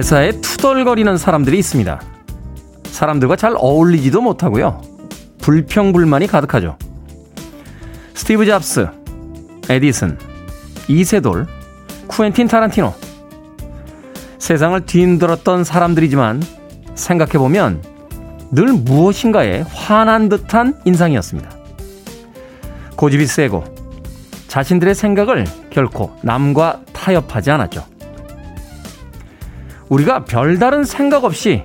매사에 투덜거리는 사람들이 있습니다. 사람들과 잘 어울리지도 못하고요. 불평불만이 가득하죠. 스티브 잡스, 에디슨, 이세돌, 쿠엔틴 타란티노. 세상을 뒤흔들었던 사람들이지만 생각해보면 늘 무엇인가에 화난 듯한 인상이었습니다. 고집이 세고 자신들의 생각을 결코 남과 타협하지 않았죠. 우리가 별다른 생각 없이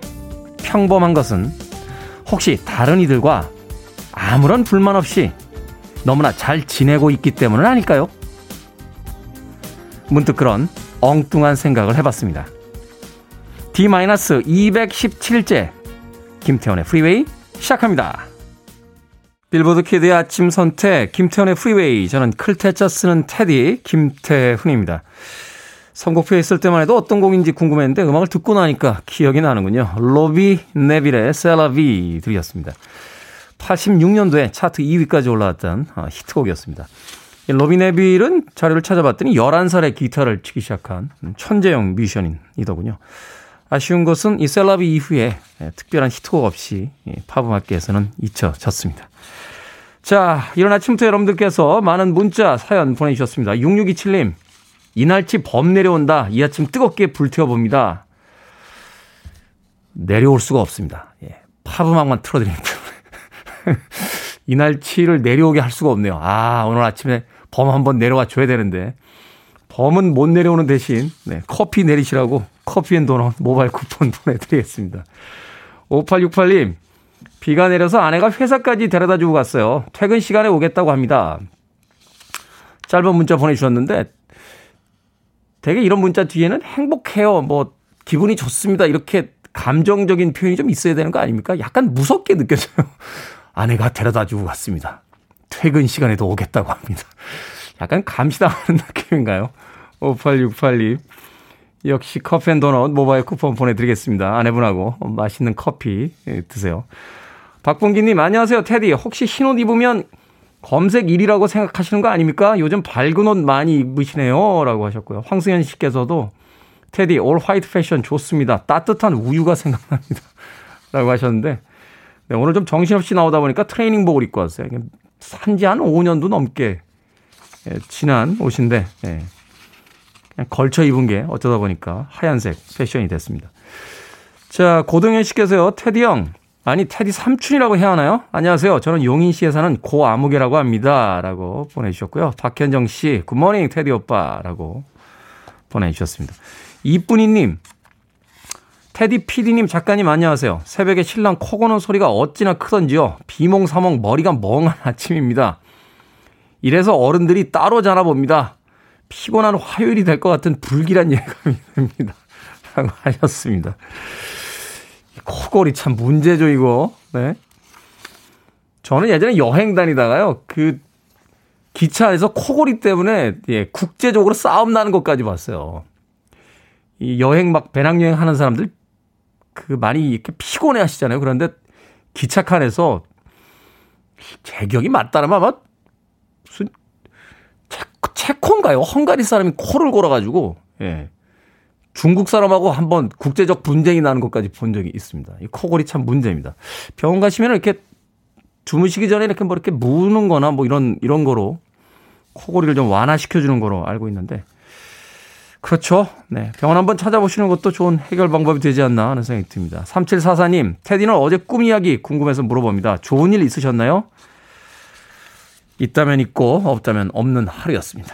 평범한 것은 혹시 다른 이들과 아무런 불만 없이 너무나 잘 지내고 있기 때문은 아닐까요? 문득 그런 엉뚱한 생각을 해봤습니다. D-217째 김태훈의 프리웨이 시작합니다. 빌보드 kid의 아침 선택 김태훈의 프리웨이 저는 클테짜 쓰는 테디 김태훈입니다. 선곡표에 있을 때만 해도 어떤 곡인지 궁금했는데 음악을 듣고 나니까 기억이 나는군요. 로비 네빌의 셀라비 들이었습니다. 86년도에 차트 2위까지 올라왔던 아, 히트곡이었습니다. 로비 네빌은 자료를 찾아봤더니 11살에 기타를 치기 시작한 천재형 뮤지션이더군요. 아쉬운 것은 이 셀라비 이후에 특별한 히트곡 없이 팝음악계에서는 잊혀졌습니다. 자, 이런 아침부터 여러분들께서 많은 문자, 사연 보내주셨습니다. 6627님, 이날치 범 내려온다. 이 아침 뜨겁게 불태워봅니다. 내려올 수가 없습니다. 예, 팝음악만 틀어드립니다. 이날치를 내려오게 할 수가 없네요. 아, 오늘 아침에 범 한번 내려와 줘야 되는데. 범은 못 내려오는 대신 네, 커피 내리시라고 커피 앤 도넛 모바일 쿠폰 보내드리겠습니다. 5868님, 비가 내려서 아내가 회사까지 데려다 주고 갔어요. 퇴근 시간에 오겠다고 합니다. 짧은 문자 보내주셨는데 되게 이런 문자 뒤에는 행복해요. 뭐 기분이 좋습니다. 이렇게 감정적인 표현이 좀 있어야 되는 거 아닙니까? 약간 무섭게 느껴져요. 아내가 데려다 주고 갔습니다. 퇴근 시간에도 오겠다고 합니다. 약간 감시당하는 느낌인가요? 5868님. 역시 커피 앤 도넛 모바일 쿠폰 보내드리겠습니다. 아내분하고 맛있는 커피 드세요. 박봉기님, 안녕하세요, 테디. 혹시 흰옷 입으면 검색 1이라고 생각하시는 거 아닙니까? 요즘 밝은 옷 많이 입으시네요. 라고 하셨고요. 황승현 씨께서도 테디, 올 화이트 패션 좋습니다. 따뜻한 우유가 생각납니다. 라고 하셨는데, 네, 오늘 좀 정신없이 나오다 보니까 트레이닝복을 입고 왔어요. 산지 한 5년도 넘게 예, 지난 옷인데, 예, 그냥 걸쳐 입은 게 어쩌다 보니까 하얀색 패션이 됐습니다. 자, 고동현 씨께서요, 테디 형, 아니, 테디 삼촌이라고 해야 하나요? 안녕하세요. 저는 용인시에 사는 고 아무개라고 합니다. 라고 보내주셨고요. 박현정 씨, 굿모닝, 테디 오빠. 라고 보내주셨습니다. 이쁜이님, 테디 PD님, 작가님 안녕하세요. 새벽에 신랑 코 고는 소리가 어찌나 크던지요. 비몽사몽 머리가 멍한 아침입니다. 이래서 어른들이 따로 자나 봅니다. 피곤한 화요일이 될 것 같은 불길한 예감이 듭니다. 라고 하셨습니다. 코골이 참 문제죠, 이거. 네. 저는 예전에 여행 다니다가요, 그, 기차에서 코골이 때문에, 예, 국제적으로 싸움 나는 것까지 봤어요. 이 여행 막 배낭여행 하는 사람들, 그 많이 이렇게 피곤해 하시잖아요. 그런데 기차 칸에서 제 기억이 맞다라면 아마 무슨 체코, 체코인가요? 헝가리 사람이 코를 골아가지고, 예. 중국 사람하고 한번 국제적 분쟁이 나는 것까지 본 적이 있습니다. 이 코골이 참 문제입니다. 병원 가시면 이렇게 주무시기 전에 이렇게 뭐 이렇게 무는 거나 뭐 이런, 이런 거로 코골이를 좀 완화시켜 주는 거로 알고 있는데 그렇죠. 네. 병원 한번 찾아보시는 것도 좋은 해결 방법이 되지 않나 하는 생각이 듭니다. 3744님, 테디는 어제 꿈 이야기 궁금해서 물어봅니다. 좋은 일 있으셨나요? 있다면 있고, 없다면 없는 하루였습니다.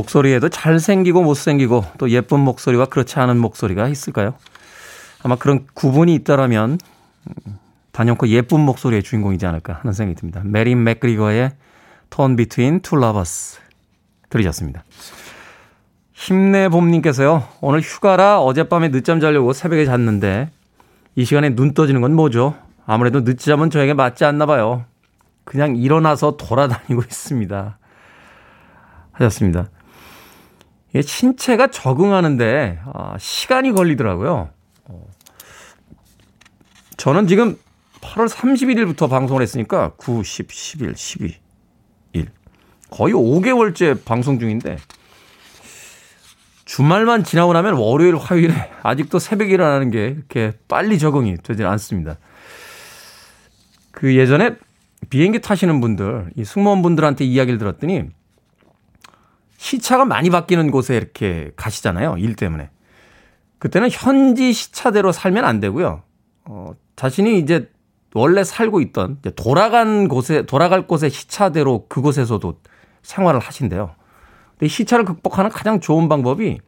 목소리에도 잘생기고 못생기고 또 예쁜 목소리와 그렇지 않은 목소리가 있을까요? 아마 그런 구분이 있다라면 단연코 예쁜 목소리의 주인공이지 않을까 하는 생각이 듭니다. 메린 맥그리거의 Torn Between Two Lovers 들으셨습니다. 힘내봄님께서요. 오늘 휴가라 어젯밤에 늦잠 자려고 새벽에 잤는데 이 시간에 눈 떠지는 건 뭐죠? 아무래도 늦잠은 저에게 맞지 않나 봐요. 그냥 일어나서 돌아다니고 있습니다. 하셨습니다. 이 신체가 적응하는데 아, 시간이 걸리더라고요. 어. 저는 지금 8월 31일부터 방송을 했으니까 9, 10, 11, 12, 1. 거의 5개월째 방송 중인데 주말만 지나고 나면 월요일, 화요일에 아직도 새벽에 일어나는 게 이렇게 빨리 적응이 되질 않습니다. 그 예전에 비행기 타시는 분들, 이 승무원분들한테 이야기를 들었더니 시차가 많이 바뀌는 곳에 이렇게 가시잖아요. 일 때문에. 그때는 현지 시차대로 살면 안 되고요. 어, 자신이 이제 원래 살고 있던 돌아간 곳에 돌아갈 곳의 시차대로 그곳에서도 생활을 하신대요. 근데 시차를 극복하는 가장 좋은 방법이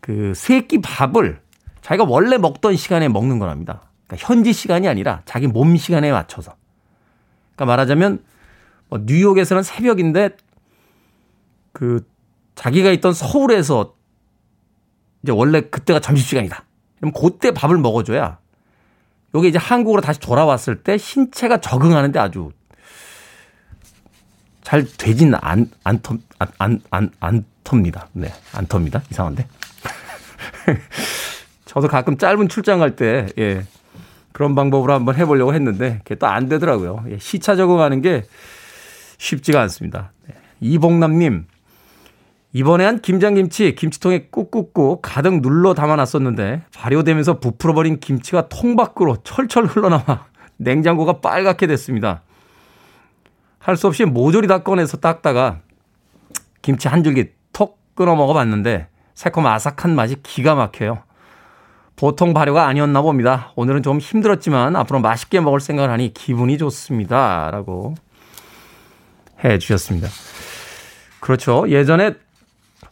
그 세 끼 밥을 자기가 원래 먹던 시간에 먹는 거랍니다. 그러니까 현지 시간이 아니라 자기 몸 시간에 맞춰서. 그러니까 말하자면 뭐 뉴욕에서는 새벽인데 그 자기가 있던 서울에서 이제 원래 그때가 점심시간이다. 그럼 그때 밥을 먹어줘야 요게 이제 한국으로 다시 돌아왔을 때 신체가 적응하는데 아주 잘 되진 않, 않터, 안, 안, 안, 터입니다. 네. 안 터입니다. 이상한데. 저도 가끔 짧은 출장 갈 때, 예. 그런 방법으로 한번 해보려고 했는데, 그게 또 안 되더라고요. 예, 시차 적응하는 게 쉽지가 않습니다. 네. 이봉남님, 이번에 한 김장김치 김치통에 꾹꾹꾹 가득 눌러 담아놨었는데 발효되면서 부풀어버린 김치가 통 밖으로 철철 흘러나와 냉장고가 빨갛게 됐습니다. 할 수 없이 모조리 다 꺼내서 닦다가 김치 한 줄기 톡 끊어 먹어봤는데 새콤 아삭한 맛이 기가 막혀요. 보통 발효가 아니었나 봅니다. 오늘은 좀 힘들었지만 앞으로 맛있게 먹을 생각을 하니 기분이 좋습니다. 라고 해 주셨습니다. 그렇죠. 예전에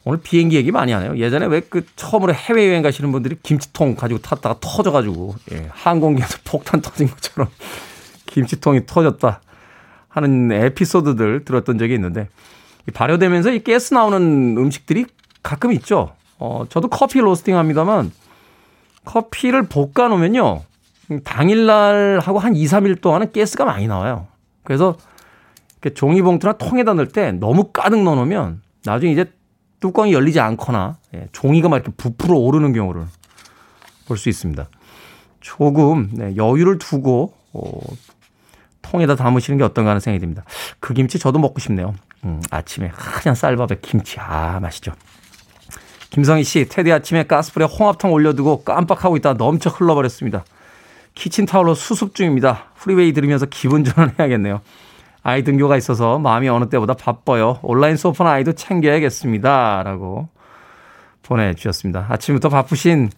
오늘 비행기 얘기 많이 하네요. 예전에 왜 그 처음으로 해외여행 가시는 분들이 김치통 가지고 탔다가 터져가지고 예, 항공기에서 폭탄 터진 것처럼 김치통이 터졌다 하는 에피소드들 들었던 적이 있는데 발효되면서 이 가스 나오는 음식들이 가끔 있죠. 어, 저도 커피 로스팅 합니다만 커피를 볶아 놓으면요. 당일날 하고 한 2, 3일 동안은 가스가 많이 나와요. 그래서 종이봉투나 통에다 넣을 때 너무 가득 넣어 놓으면 나중에 이제 뚜껑이 열리지 않거나 예, 종이가 막 이렇게 부풀어 오르는 경우를 볼 수 있습니다. 조금 네, 여유를 두고 어, 통에다 담으시는 게 어떤가 하는 생각이 듭니다. 그 김치 저도 먹고 싶네요. 음, 아침에 하얀 쌀밥에 김치 아 맛있죠. 김성희 씨, 테디 아침에 가스불에 홍합탕 올려두고 깜빡하고 있다 넘쳐 흘러버렸습니다. 키친타올로 수습 중입니다. 프리웨이 들으면서 기분 전환해야겠네요. 아이 등교가 있어서 마음이 어느 때보다 바빠요. 온라인 수업하는 아이도 챙겨야겠습니다. 라고 보내주셨습니다. 아침부터 바쁘신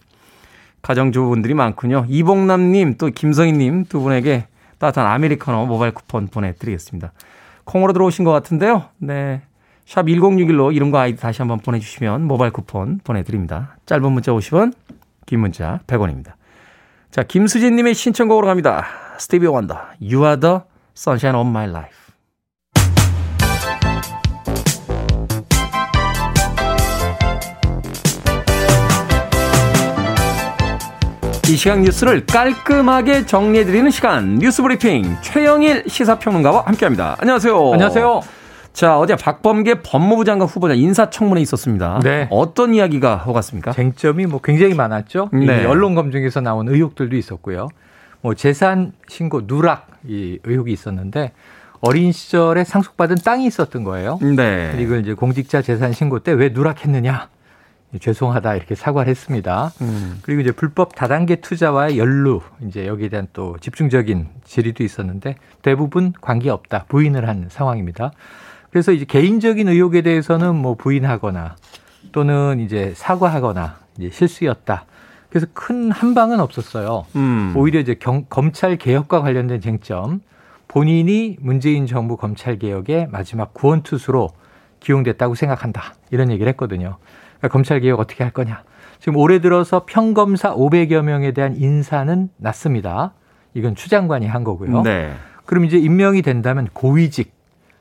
가정주부분들이 많군요. 이봉남님, 또 김성희님 두 분에게 따뜻한 아메리카노 모바일 쿠폰 보내드리겠습니다. 콩으로 들어오신 것 같은데요. 네. 샵 1061로 이름과 아이디 다시 한번 보내주시면 모바일 쿠폰 보내드립니다. 짧은 문자 50원, 긴 문자 100원입니다. 자, 김수진님의 신청곡으로 갑니다. 스티비 원더, You are the sunshine of my life. 이 시간 뉴스를 깔끔하게 정리해드리는 시간 뉴스 브리핑 최영일 시사평론가와 함께합니다. 안녕하세요. 안녕하세요. 자 어제 박범계 법무부 장관 후보자 인사청문회 있었습니다. 네. 어떤 이야기가 오갔습니까? 쟁점이 뭐 굉장히 많았죠. 네. 언론 검증에서 나온 의혹들도 있었고요. 뭐 재산 신고 누락 이 의혹이 있었는데 어린 시절에 상속받은 땅이 있었던 거예요. 네. 이걸 이제 공직자 재산 신고 때 왜 누락했느냐? 죄송하다 이렇게 사과를 했습니다. 음. 그리고 이제 불법 다단계 투자와의 연루 이제 여기에 대한 또 집중적인 질의도 있었는데 대부분 관계 없다 부인을 한 상황입니다. 그래서 이제 개인적인 의혹에 대해서는 뭐 부인하거나 또는 이제 사과하거나 이제 실수였다. 그래서 큰 한방은 없었어요. 음. 오히려 이제 경, 검찰 개혁과 관련된 쟁점 본인이 문재인 정부 검찰 개혁의 마지막 구원투수로 기용됐다고 생각한다. 이런 얘기를 했거든요. 그러니까 검찰 개혁 어떻게 할 거냐. 지금 올해 들어서 평검사 500여 명에 대한 인사는 났습니다. 이건 추 장관이 한 거고요. 네. 그럼 이제 임명이 된다면 고위직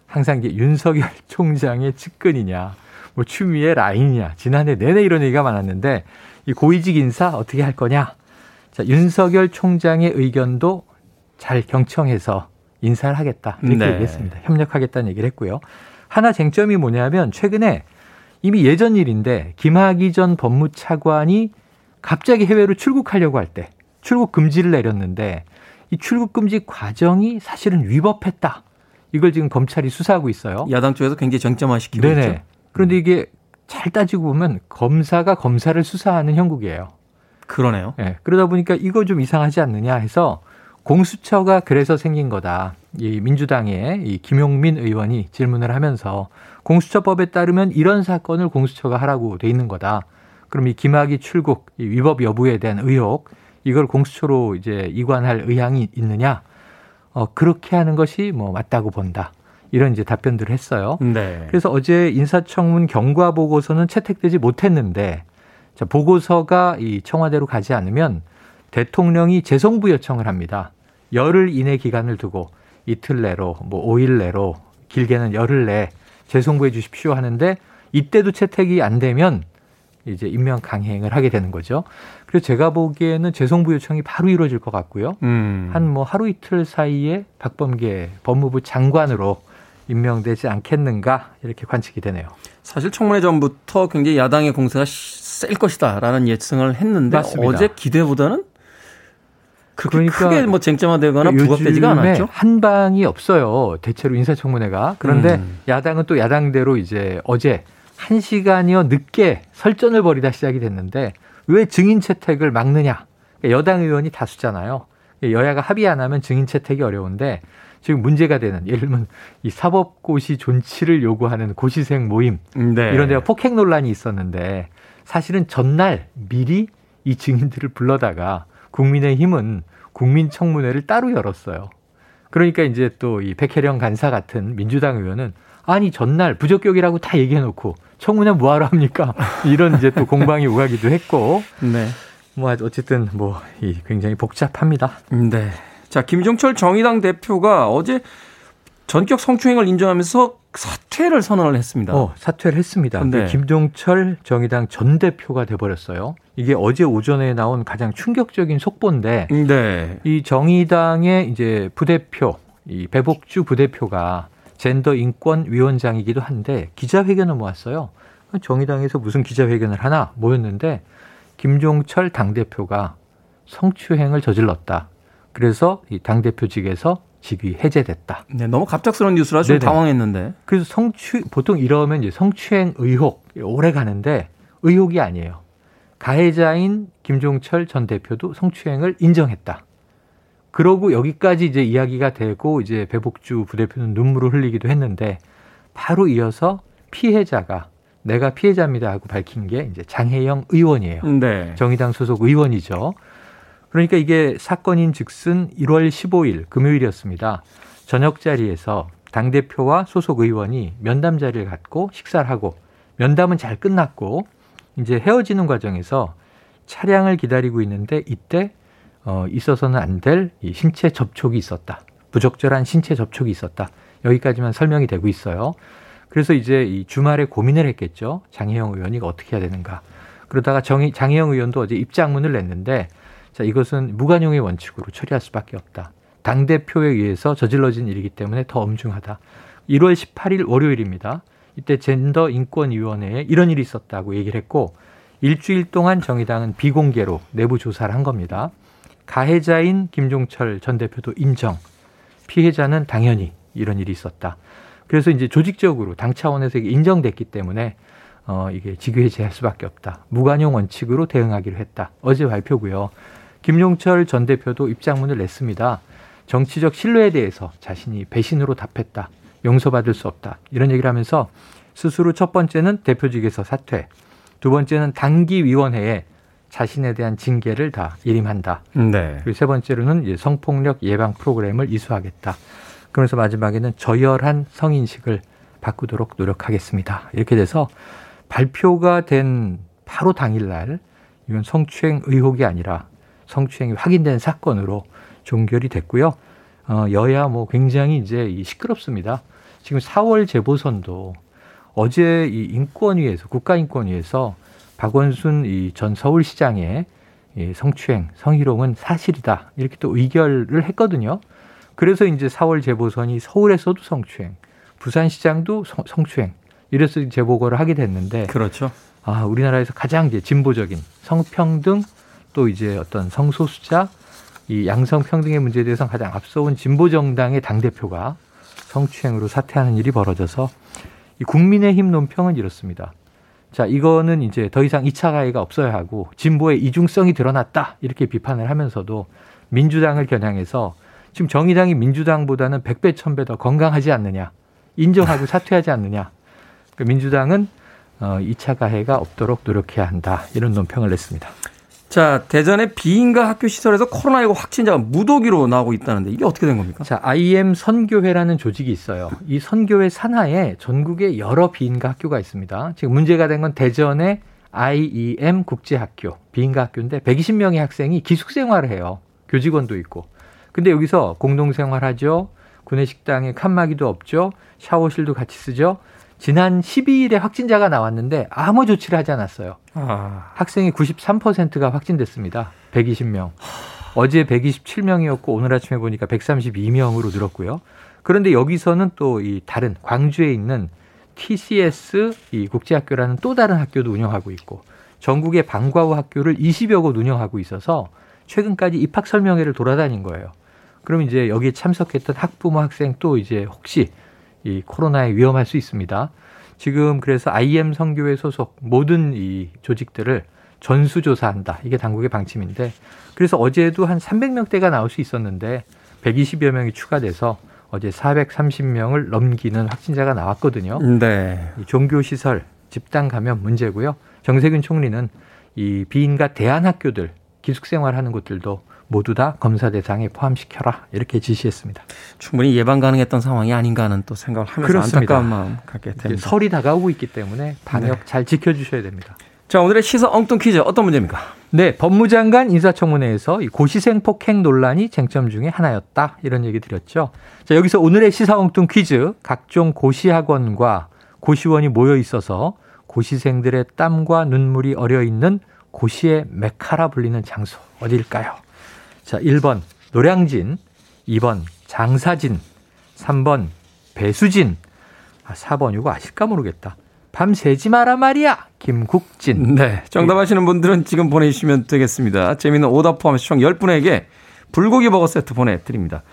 항상 이제 윤석열 총장의 측근이냐, 뭐 추미애 라인이냐 지난해 내내 이런 얘기가 많았는데 이 고위직 인사 어떻게 할 거냐? 자, 윤석열 총장의 의견도 잘 경청해서 인사를 하겠다 이렇게 네. 얘기했습니다. 협력하겠다는 얘기를 했고요. 하나 쟁점이 뭐냐면 최근에 이미 예전 일인데 김학의 전 법무차관이 갑자기 해외로 출국하려고 할 때 출국 금지를 내렸는데 이 출국 금지 과정이 사실은 위법했다. 이걸 지금 검찰이 수사하고 있어요. 야당 쪽에서 굉장히 정점화시키고 네네. 있죠. 그런데 이게 잘 따지고 보면 검사가 검사를 수사하는 형국이에요. 그러네요. 네. 그러다 보니까 이거 좀 이상하지 않느냐 해서 공수처가 그래서 생긴 거다. 이 민주당의 이 김용민 의원이 질문을 하면서 공수처법에 따르면 이런 사건을 공수처가 하라고 돼 있는 거다. 그럼 이 김학의 출국 이 위법 여부에 대한 의혹 이걸 공수처로 이제 이관할 의향이 있느냐? 어 그렇게 하는 것이 뭐 맞다고 본다. 이런 이제 답변들을 했어요. 네. 그래서 어제 인사청문 경과 보고서는 채택되지 못했는데 자, 보고서가 이 청와대로 가지 않으면 대통령이 재송부 요청을 합니다. 열흘 이내 기간을 두고 이틀 내로 뭐 5일 내로 길게는 열흘 내 재송부해 주십시오 하는데 이때도 채택이 안 되면 이제 임명 강행을 하게 되는 거죠. 그래서 제가 보기에는 재송부 요청이 바로 이루어질 것 같고요. 음. 한뭐 하루 이틀 사이에 박범계 법무부 장관으로 임명되지 않겠는가 이렇게 관측이 되네요. 사실 청문회 전부터 굉장히 야당의 공세가 셀 것이다라는 예측을 했는데 맞습니다. 어제 기대보다는 그러니까 크게 뭐 쟁점화되거나 부각되지가 않았죠. 한 방이 없어요. 대체로 인사청문회가. 그런데 음. 야당은 또 야당대로 이제 어제 한 시간여 늦게 설전을 벌이다 시작이 됐는데 왜 증인 채택을 막느냐? 여당 의원이 다수잖아요. 여야가 합의 안 하면 증인 채택이 어려운데 지금 문제가 되는 예를 들면 이 사법고시 존치를 요구하는 고시생 모임 네. 이런 데가 폭행 논란이 있었는데 사실은 전날 미리 이 증인들을 불러다가 국민의힘은 국민청문회를 따로 열었어요. 그러니까 이제 또 이 백혜령 간사 같은 민주당 의원은 아니 전날 부적격이라고 다 얘기해놓고 청문회 뭐하러 합니까? 이런 이제 또 공방이 오가기도 했고. 네. 뭐 어쨌든 뭐이 굉장히 복잡합니다. 네. 자, 김종철 정의당 대표가 어제 전격 성추행을 인정하면서 사퇴를 선언을 했습니다. 어, 사퇴를 했습니다. 네. 김종철 정의당 전 대표가 돼버렸어요. 이게 어제 오전에 나온 가장 충격적인 속보인데, 네. 이 정의당의 이제 부대표, 이 배복주 부대표가 젠더 인권 위원장이기도 한데 기자회견을 모았어요. 정의당에서 무슨 기자회견을 하나 모였는데 김종철 당 대표가 성추행을 저질렀다. 그래서 이 당 대표직에서 직위 해제됐다. 네, 너무 갑작스러운 뉴스라 좀 네네. 당황했는데. 그래서 성추 보통 이러면 이제 성추행 의혹 오래 가는데 의혹이 아니에요. 가해자인 김종철 전 대표도 성추행을 인정했다. 그러고 여기까지 이제 이야기가 되고 이제 배복주 부대표는 눈물을 흘리기도 했는데 바로 이어서 피해자가 내가 피해자입니다 하고 밝힌 게 이제 장혜영 의원이에요. 네. 정의당 소속 의원이죠. 그러니까 이게 사건인 즉슨 1월 15일 금요일이었습니다. 저녁 자리에서 당 대표와 소속 의원이 면담 자리를 갖고 식사를 하고 면담은 잘 끝났고 이제 헤어지는 과정에서 차량을 기다리고 있는데 이때 어, 있어서는 안될이 신체 접촉이 있었다. 부적절한 신체 접촉이 있었다. 여기까지만 설명이 되고 있어요. 그래서 이제 이 주말에 고민을 했겠죠. 장혜영 의원이 어떻게 해야 되는가. 그러다가 정희, 장혜영 의원도 어제 입장문을 냈는데 자, 이것은 무관용의 원칙으로 처리할 수밖에 없다. 당대표에 의해서 저질러진 일이기 때문에 더 엄중하다. 1월 18일 월요일입니다. 이때 젠더 인권위원회에 이런 일이 있었다고 얘기를 했고 일주일 동안 정의당은 비공개로 내부 조사를 한 겁니다. 가해자인 김종철 전 대표도 인정. 피해자는 당연히 이런 일이 있었다. 그래서 이제 조직적으로 당 차원에서 인정됐기 때문에 어, 이게 직위해제할 수밖에 없다. 무관용 원칙으로 대응하기로 했다. 어제 발표고요. 김용철 전 대표도 입장문을 냈습니다. 정치적 신뢰에 대해서 자신이 배신으로 답했다. 용서받을 수 없다. 이런 얘기를 하면서 스스로 첫 번째는 대표직에서 사퇴, 두 번째는 단기위원회에 자신에 대한 징계를 다 일임한다. 네. 그리고 세 번째로는 성폭력 예방 프로그램을 이수하겠다. 그러면서 마지막에는 저열한 성인식을 바꾸도록 노력하겠습니다. 이렇게 돼서 발표가 된 바로 당일날 이건 성추행 의혹이 아니라 성추행이 확인된 사건으로 종결이 됐고요. 어, 여야 뭐 굉장히 이제 시끄럽습니다. 지금 4월 재보선도 어제 이 인권위에서 국가인권위에서 박원순 이 전 서울시장의 이 성추행, 성희롱은 사실이다 이렇게 또 의결을 했거든요. 그래서 이제 4월 재보선이 서울에서도 성추행, 부산시장도 성, 성추행 이래서 재보고를 하게 됐는데 그렇죠. 아 우리나라에서 가장 이제 진보적인 성평등 또 이제 어떤 성소수자 이 양성 평등의 문제에 대해서 가장 앞서온 진보 정당의 당 대표가 성추행으로 사퇴하는 일이 벌어져서 이 국민의힘 논평은 이렇습니다. 자, 이거는 이제 더 이상 2차 가해가 없어야 하고 진보의 이중성이 드러났다. 이렇게 비판을 하면서도 민주당을 겨냥해서 지금 정의당이 민주당보다는 100배, 1000배 더 건강하지 않느냐. 인정하고 사퇴하지 않느냐. 그러니까 민주당은 어, 2차 가해가 없도록 노력해야 한다. 이런 논평을 냈습니다. 자, 대전의 비인가 학교 시설에서 코로나19 확진자가 무더기로 나오고 있다는데 이게 어떻게 된 겁니까? 자, IM 선교회라는 조직이 있어요. 이 선교회 산하에 전국에 여러 비인가 학교가 있습니다. 지금 문제가 된 건 대전의 IEM 국제학교, 비인가 학교인데 120명의 학생이 기숙생활을 해요. 교직원도 있고. 근데 여기서 공동생활하죠. 구내 식당에 칸막이도 없죠. 샤워실도 같이 쓰죠. 지난 12일에 확진자가 나왔는데 아무 조치를 하지 않았어요. 아. 학생이 93%가 확진됐습니다. 120명. 어제 127명이었고 오늘 아침에 보니까 132명으로 늘었고요. 그런데 여기서는 또 이 다른 광주에 있는 TCS 이 국제학교라는 또 다른 학교도 운영하고 있고 전국의 방과후 학교를 20여 곳 운영하고 있어서 최근까지 입학 설명회를 돌아다닌 거예요. 그럼 이제 여기에 참석했던 학부모 학생 또 이제 혹시 이 코로나에 위험할 수 있습니다. 지금 그래서 IM 성교회 소속 모든 이 조직들을 전수조사한다. 이게 당국의 방침인데 그래서 어제도 한 300명대가 나올 수 있었는데 120여 명이 추가돼서 어제 430명을 넘기는 확진자가 나왔거든요. 네. 종교 시설 집단 감염 문제고요. 정세균 총리는 이 비인가 대안학교들 기숙생활하는 곳들도 모두 다 검사 대상에 포함시켜라 이렇게 지시했습니다. 충분히 예방 가능했던 상황이 아닌가 하는 또 생각을 하면서 그렇습니다. 안타까운 마음 갖게 됩니다. 설이 다가오고 있기 때문에 방역 네. 잘 지켜주셔야 됩니다. 자 오늘의 시사 엉뚱 퀴즈 어떤 문제입니까? 네 법무장관 인사청문회에서 고시생 폭행 논란이 쟁점 중에 하나였다 이런 얘기 드렸죠. 자 여기서 오늘의 시사 엉뚱 퀴즈 각종 고시학원과 고시원이 모여 있어서 고시생들의 땀과 눈물이 어려 있는 고시의 메카라 불리는 장소 어디일까요? 자, 1번 노량진, 2번 장사진, 3번 배수진, 아, 4번 이거 아실까 모르겠다. 밤 새지 마라 말이야. 김국진. 네. 정답하시는 분들은 지금 보내주시면 되겠습니다. 재미있는 오답 포함해서 총 10분에게 불고기 버거 세트 보내드립니다.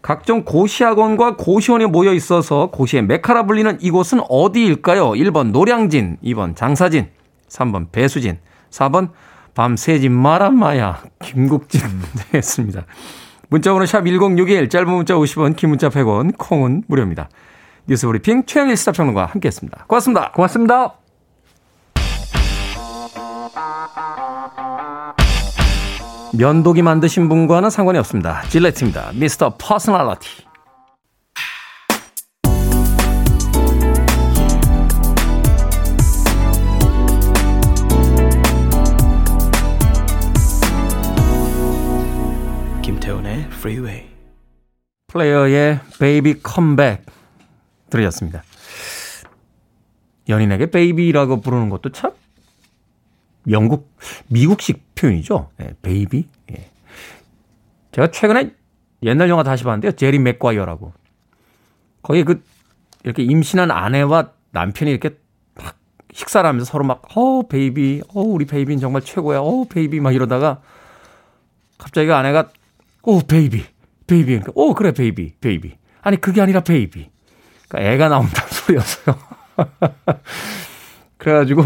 각종 고시학원과 고시원이 모여 있어서 고시의 메카라 불리는 이곳은 어디일까요? 1번 노량진, 2번 장사진, 3번 배수진, 4번 밤 새지 마란 마야. 김국진 되겠습니다. 문자번호 샵 1061, 짧은 문자 50원, 긴 문자 100원, 콩은 무료입니다. 뉴스 브리핑 최영일 시사평론가 함께했습니다. 고맙습니다. 고맙습니다. 면도기 만드신 분과는 상관이 없습니다. 질레트입니다. Mr. Personality. Freeway. Player의 Baby Come Back 들으셨습니다. 연인에게 baby라고 부르는 것도 참 영국 미국식 표현이죠. 네, baby. 예. 제가 최근에 옛날 영화 다시 봤는데요. 제리 맥과이어라고. 거기 그 이렇게 임신한 아내와 남편이 이렇게 막 식사를 하면서 서로 막, 어, baby, 어, 우리 baby는 정말 최고야, 어, baby 막 이러다가 갑자기 그 아내가 오, baby. Baby. 그러니까, 오, 그래, baby. Baby. 아니, 그게 아니라 baby. 그러니까 애가 나온다는 소리였어요. 그래가지고,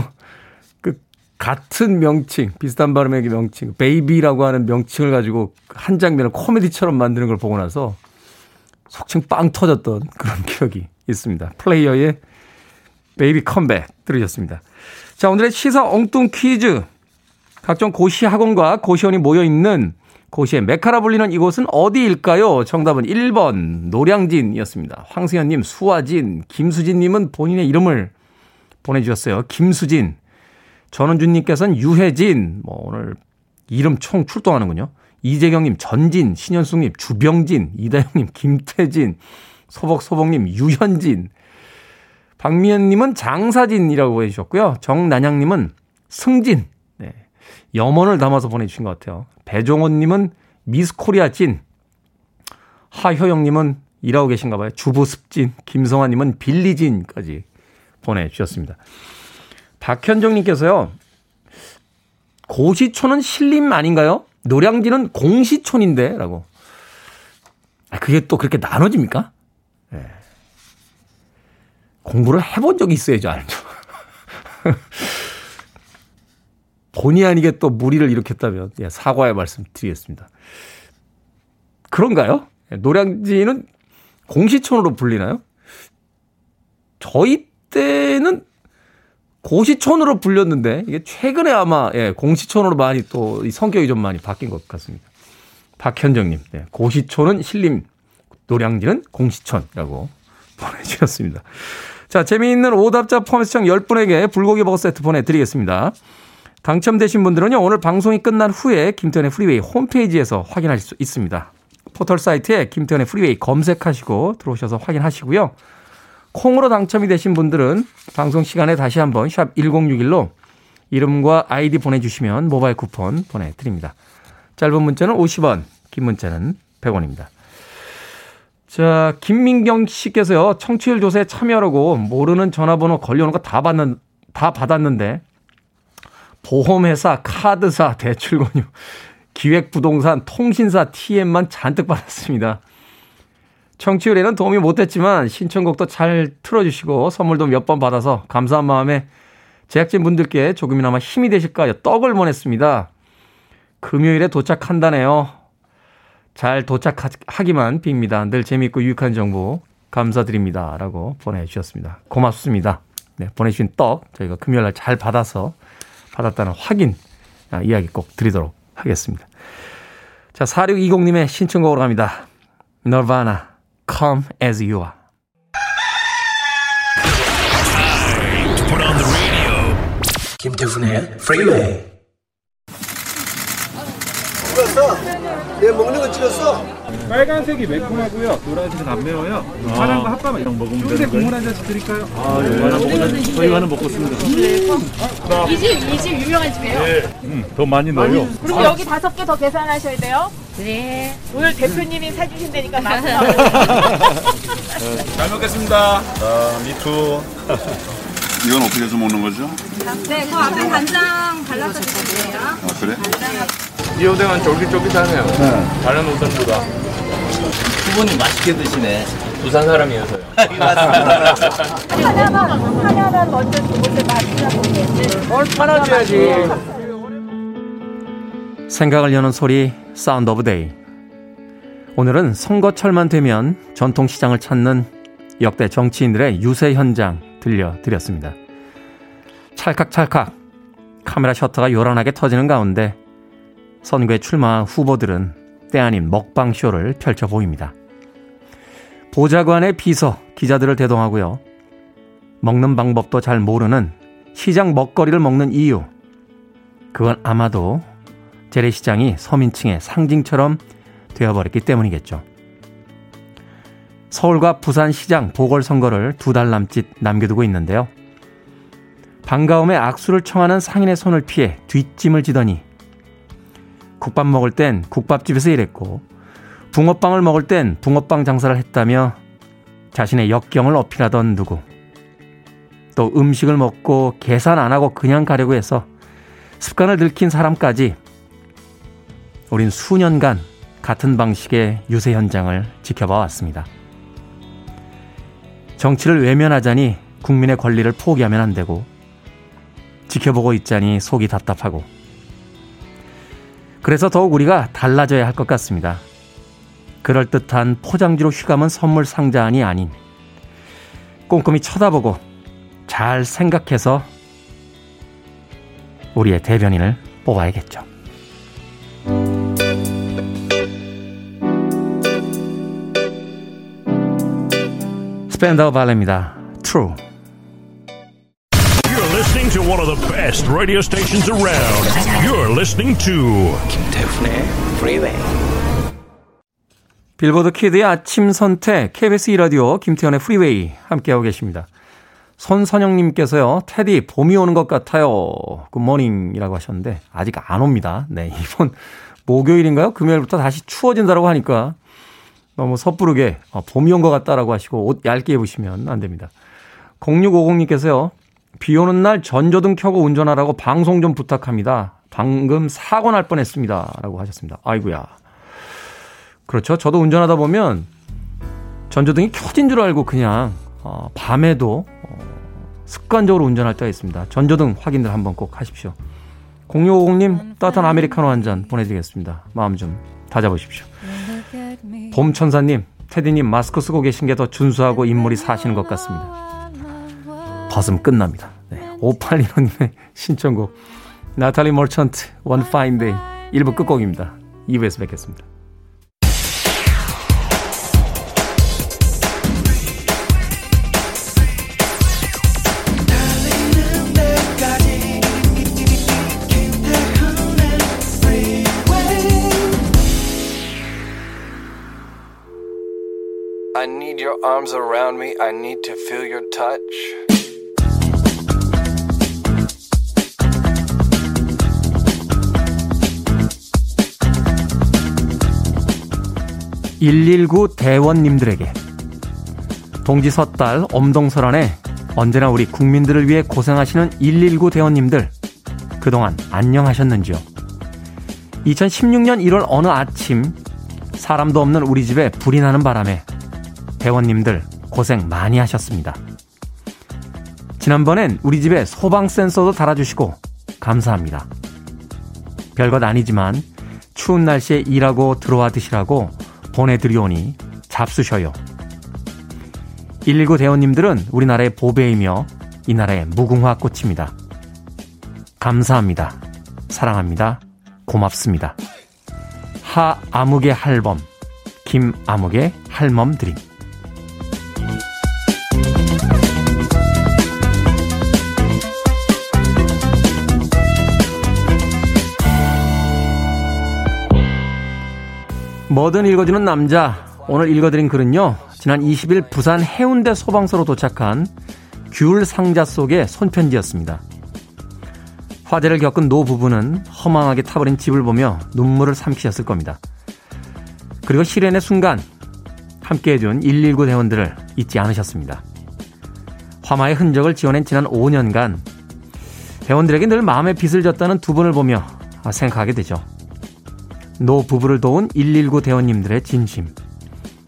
그, 같은 명칭, 비슷한 발음의 명칭, baby라고 하는 명칭을 가지고 한 장면을 코미디처럼 만드는 걸 보고 나서 속칭 빵 터졌던 그런 기억이 있습니다. Player의 Baby Come Back 들으셨습니다. 자, 오늘의 시사 엉뚱 퀴즈. 각종 고시 학원과 고시원이 모여 있는 고시의 메카라 불리는 이곳은 어디일까요? 정답은 1번 노량진이었습니다. 황승현님, 수화진, 김수진님은 본인의 이름을 보내주셨어요. 김수진. 전원준님께서는 유해진. 뭐 오늘 이름 총 출동하는군요. 이재경님, 전진, 신현숙님, 주병진, 이다영님, 김태진, 소복소복님, 유현진. 박미연님은 장사진이라고 보내주셨고요. 정난양님은 승진. 네. 염원을 담아서 보내주신 것 같아요. 배종원님은 미스 코리아 진. 하효영님은 일하고 계신가 봐요. 주부 습진. 김성환님은 빌리진까지 보내주셨습니다. 박현정님께서요. 고시촌은 신림 아닌가요? 노량진은 공시촌인데? 라고. 아, 그게 또 그렇게 나눠집니까? 네. 공부를 해본 적이 있어야죠, 알죠? 본의 아니게 또 무리를 일으켰다면 예, 사과의 말씀 드리겠습니다. 그런가요? 예, 노량진은 공시촌으로 불리나요? 저희 때는 고시촌으로 불렸는데 이게 최근에 아마 예, 공시촌으로 많이 또 성격이 좀 많이 바뀐 것 같습니다. 박현정님, 네, 고시촌은 신림, 노량진은 공시촌이라고 보내주셨습니다. 자, 재미있는 오답자 포함해서 총 10분에게 불고기 버거 세트 보내드리겠습니다. 당첨되신 분들은요, 오늘 방송이 끝난 후에 김태훈의 프리웨이 홈페이지에서 확인하실 수 있습니다. 포털 사이트에 김태훈의 프리웨이 검색하시고 들어오셔서 확인하시고요. 콩으로 당첨이 되신 분들은 방송 시간에 다시 한번 샵 1061로 이름과 아이디 보내주시면 모바일 쿠폰 보내드립니다. 짧은 문자는 50원, 긴 문자는 100원입니다. 자, 김민경 씨께서요, 청취율 조사에 참여하고 모르는 전화번호 걸려오는 거 다 받는, 다 받았는데 보험회사, 카드사, 대출권유, 기획부동산, 통신사, TM만 잔뜩 받았습니다. 청취율에는 도움이 못됐지만 신청곡도 잘 틀어주시고 선물도 몇 번 받아서 감사한 마음에 제작진 분들께 조금이나마 힘이 되실까 요 떡을 보냈습니다. 금요일에 도착한다네요. 잘 도착하기만 빕니다. 늘 재미있고 유익한 정보 감사드립니다. 라고 보내주셨습니다. 고맙습니다. 네, 보내주신 떡 저희가 금요일 날 잘 받아서 받았다는 확인 아, 이야기 꼭 드리도록 하겠습니다. 자, 4620님의 신청곡으로 갑니다. 너바나, Come as you are. 김태훈의 프리웨이 찍었어? 내 먹는 거 찍었어? 빨간색이 매콤하고요. 노란색은 안 매워요. 아. 파란거 핫바만 이런 먹으면 되는 국물 한 잔씩 드릴까요? 아, 네. 하나 먹고 저희 하나 먹고 습니다. 음. 이 집, 이 집 유명한 집이에요. 네. 음, 더 많이 넣어요. 그리고 아. 여기 다섯 개 더 계산하셔야 돼요. 네. 오늘 대표님이 사주신다니까 나도 잘 먹겠습니다. 아, 미투. 이건 어떻게 해서 먹는 거죠? 네, 그 앞에 간장 발라서 드세요. 아, 그래? 이 오뎅은 쫄깃쫄깃하네요. 네. 다른 오뎅보다. 후보님 맛있게 드시네. 부산 사람이어서요. 하나만, 하나만 먼저 주고 맛있어 뭘 팔아줘야지. 생각을 여는 소리, Sound of Day. 오늘은 선거철만 되면 전통시장을 찾는 역대 정치인들의 유세 현장 들려드렸습니다. 찰칵찰칵 카메라 셔터가 요란하게 터지는 가운데 선거에 출마한 후보들은 때 아닌 먹방쇼를 펼쳐 보입니다. 보좌관의 비서, 기자들을 대동하고요. 먹는 방법도 잘 모르는 시장 먹거리를 먹는 이유. 그건 아마도 재래시장이 서민층의 상징처럼 되어버렸기 때문이겠죠. 서울과 부산시장 보궐선거를 두 달 남짓 남겨두고 있는데요. 반가움에 악수를 청하는 상인의 손을 피해 뒷짐을 지더니 국밥 먹을 땐 국밥집에서 일했고 붕어빵을 먹을 땐 붕어빵 장사를 했다며 자신의 역경을 어필하던 누구. 또 음식을 먹고 계산 안 하고 그냥 가려고 해서 습관을 들킨 사람까지 우린 수년간 같은 방식의 유세 현장을 지켜봐 왔습니다. 정치를 외면하자니 국민의 권리를 포기하면 안 되고 지켜보고 있자니 속이 답답하고 그래서 더욱 우리가 달라져야 할 것 같습니다. 그럴듯한 포장지로 휘감은 선물 상자안이 아닌 꼼꼼히 쳐다보고 잘 생각해서 우리의 대변인을 뽑아야겠죠. Spandau Ballet입니다. True. Listening to one of the best radio stations around. You're listening to 김태훈의 Freeway. 빌보드 키드의 아침 선택 KBS 2 라디오 김태훈의 Freeway 함께하고 계십니다. 손선영님께서요, 테디, 봄이 오는 것 같아요. Good morning이라고 하셨는데, 아직 안 옵니다. 네, 이번 목요일인가요? 금요일부터 다시 추워진다고 하니까 너무 섣부르게 어, 봄이 온 것 같다라고 하시고 옷 얇게 입으시면 안 됩니다. 0650님께서요. 비 오는 날 전조등 켜고 운전하라고 방송 좀 부탁합니다. 방금 사고 날 뻔했습니다. 라고 하셨습니다. 아이구야. 그렇죠. 저도 운전하다 보면 전조등이 켜진 줄 알고 그냥 어, 밤에도 어, 습관적으로 운전할 때가 있습니다. 전조등 확인을 한번 꼭 하십시오. 0650님 따뜻한 아메리카노 한 잔 보내드리겠습니다. 마음 좀 다잡으십시오. 봄천사님, 테디님 마스크 쓰고 계신 게 더 준수하고 인물이 사시는 것 같습니다. 벗음 끝납니다. 네, 5815님의 신청곡 나탈리 멀천트 One Fine Day 1부 끝곡입니다. 2부에서 뵙겠습니다. (119) 대원님들에게 동지 섣달 엄동설안에 언제나 우리 국민들을 위해 고생하시는 (119) 대원님들 그동안 안녕하셨는지요 2016년 1월 어느 아침 사람도 없는 우리 집에 불이 나는 바람에 대원님들 고생 많이 하셨습니다. 지난번엔 우리 집에 소방 센서도 달아주시고 감사합니다. 별것 아니지만 추운 날씨에 일하고 들어와 드시라고 보내드리오니 잡수셔요. 119 대원님들은 우리나라의 보배이며 이 나라의 무궁화 꽃입니다. 감사합니다. 사랑합니다. 고맙습니다. 하아무개 할범, 김아무개 할멈 드림. 뭐든 읽어주는 남자. 오늘 읽어드린 글은요. 지난 20일 부산 해운대 소방서로 도착한 귤 상자 속의 손편지였습니다. 화재를 겪은 노 부부는 허망하게 타버린 집을 보며 눈물을 삼키셨을 겁니다. 그리고 실현의 순간 함께 해준 119 대원들을 잊지 않으셨습니다. 화마의 흔적을 지어낸 지난 5년간 대원들에게 늘 마음의 빚을 졌다는 두 분을 보며 생각하게 되죠. 노 부부를 도운 119 대원님들의 진심.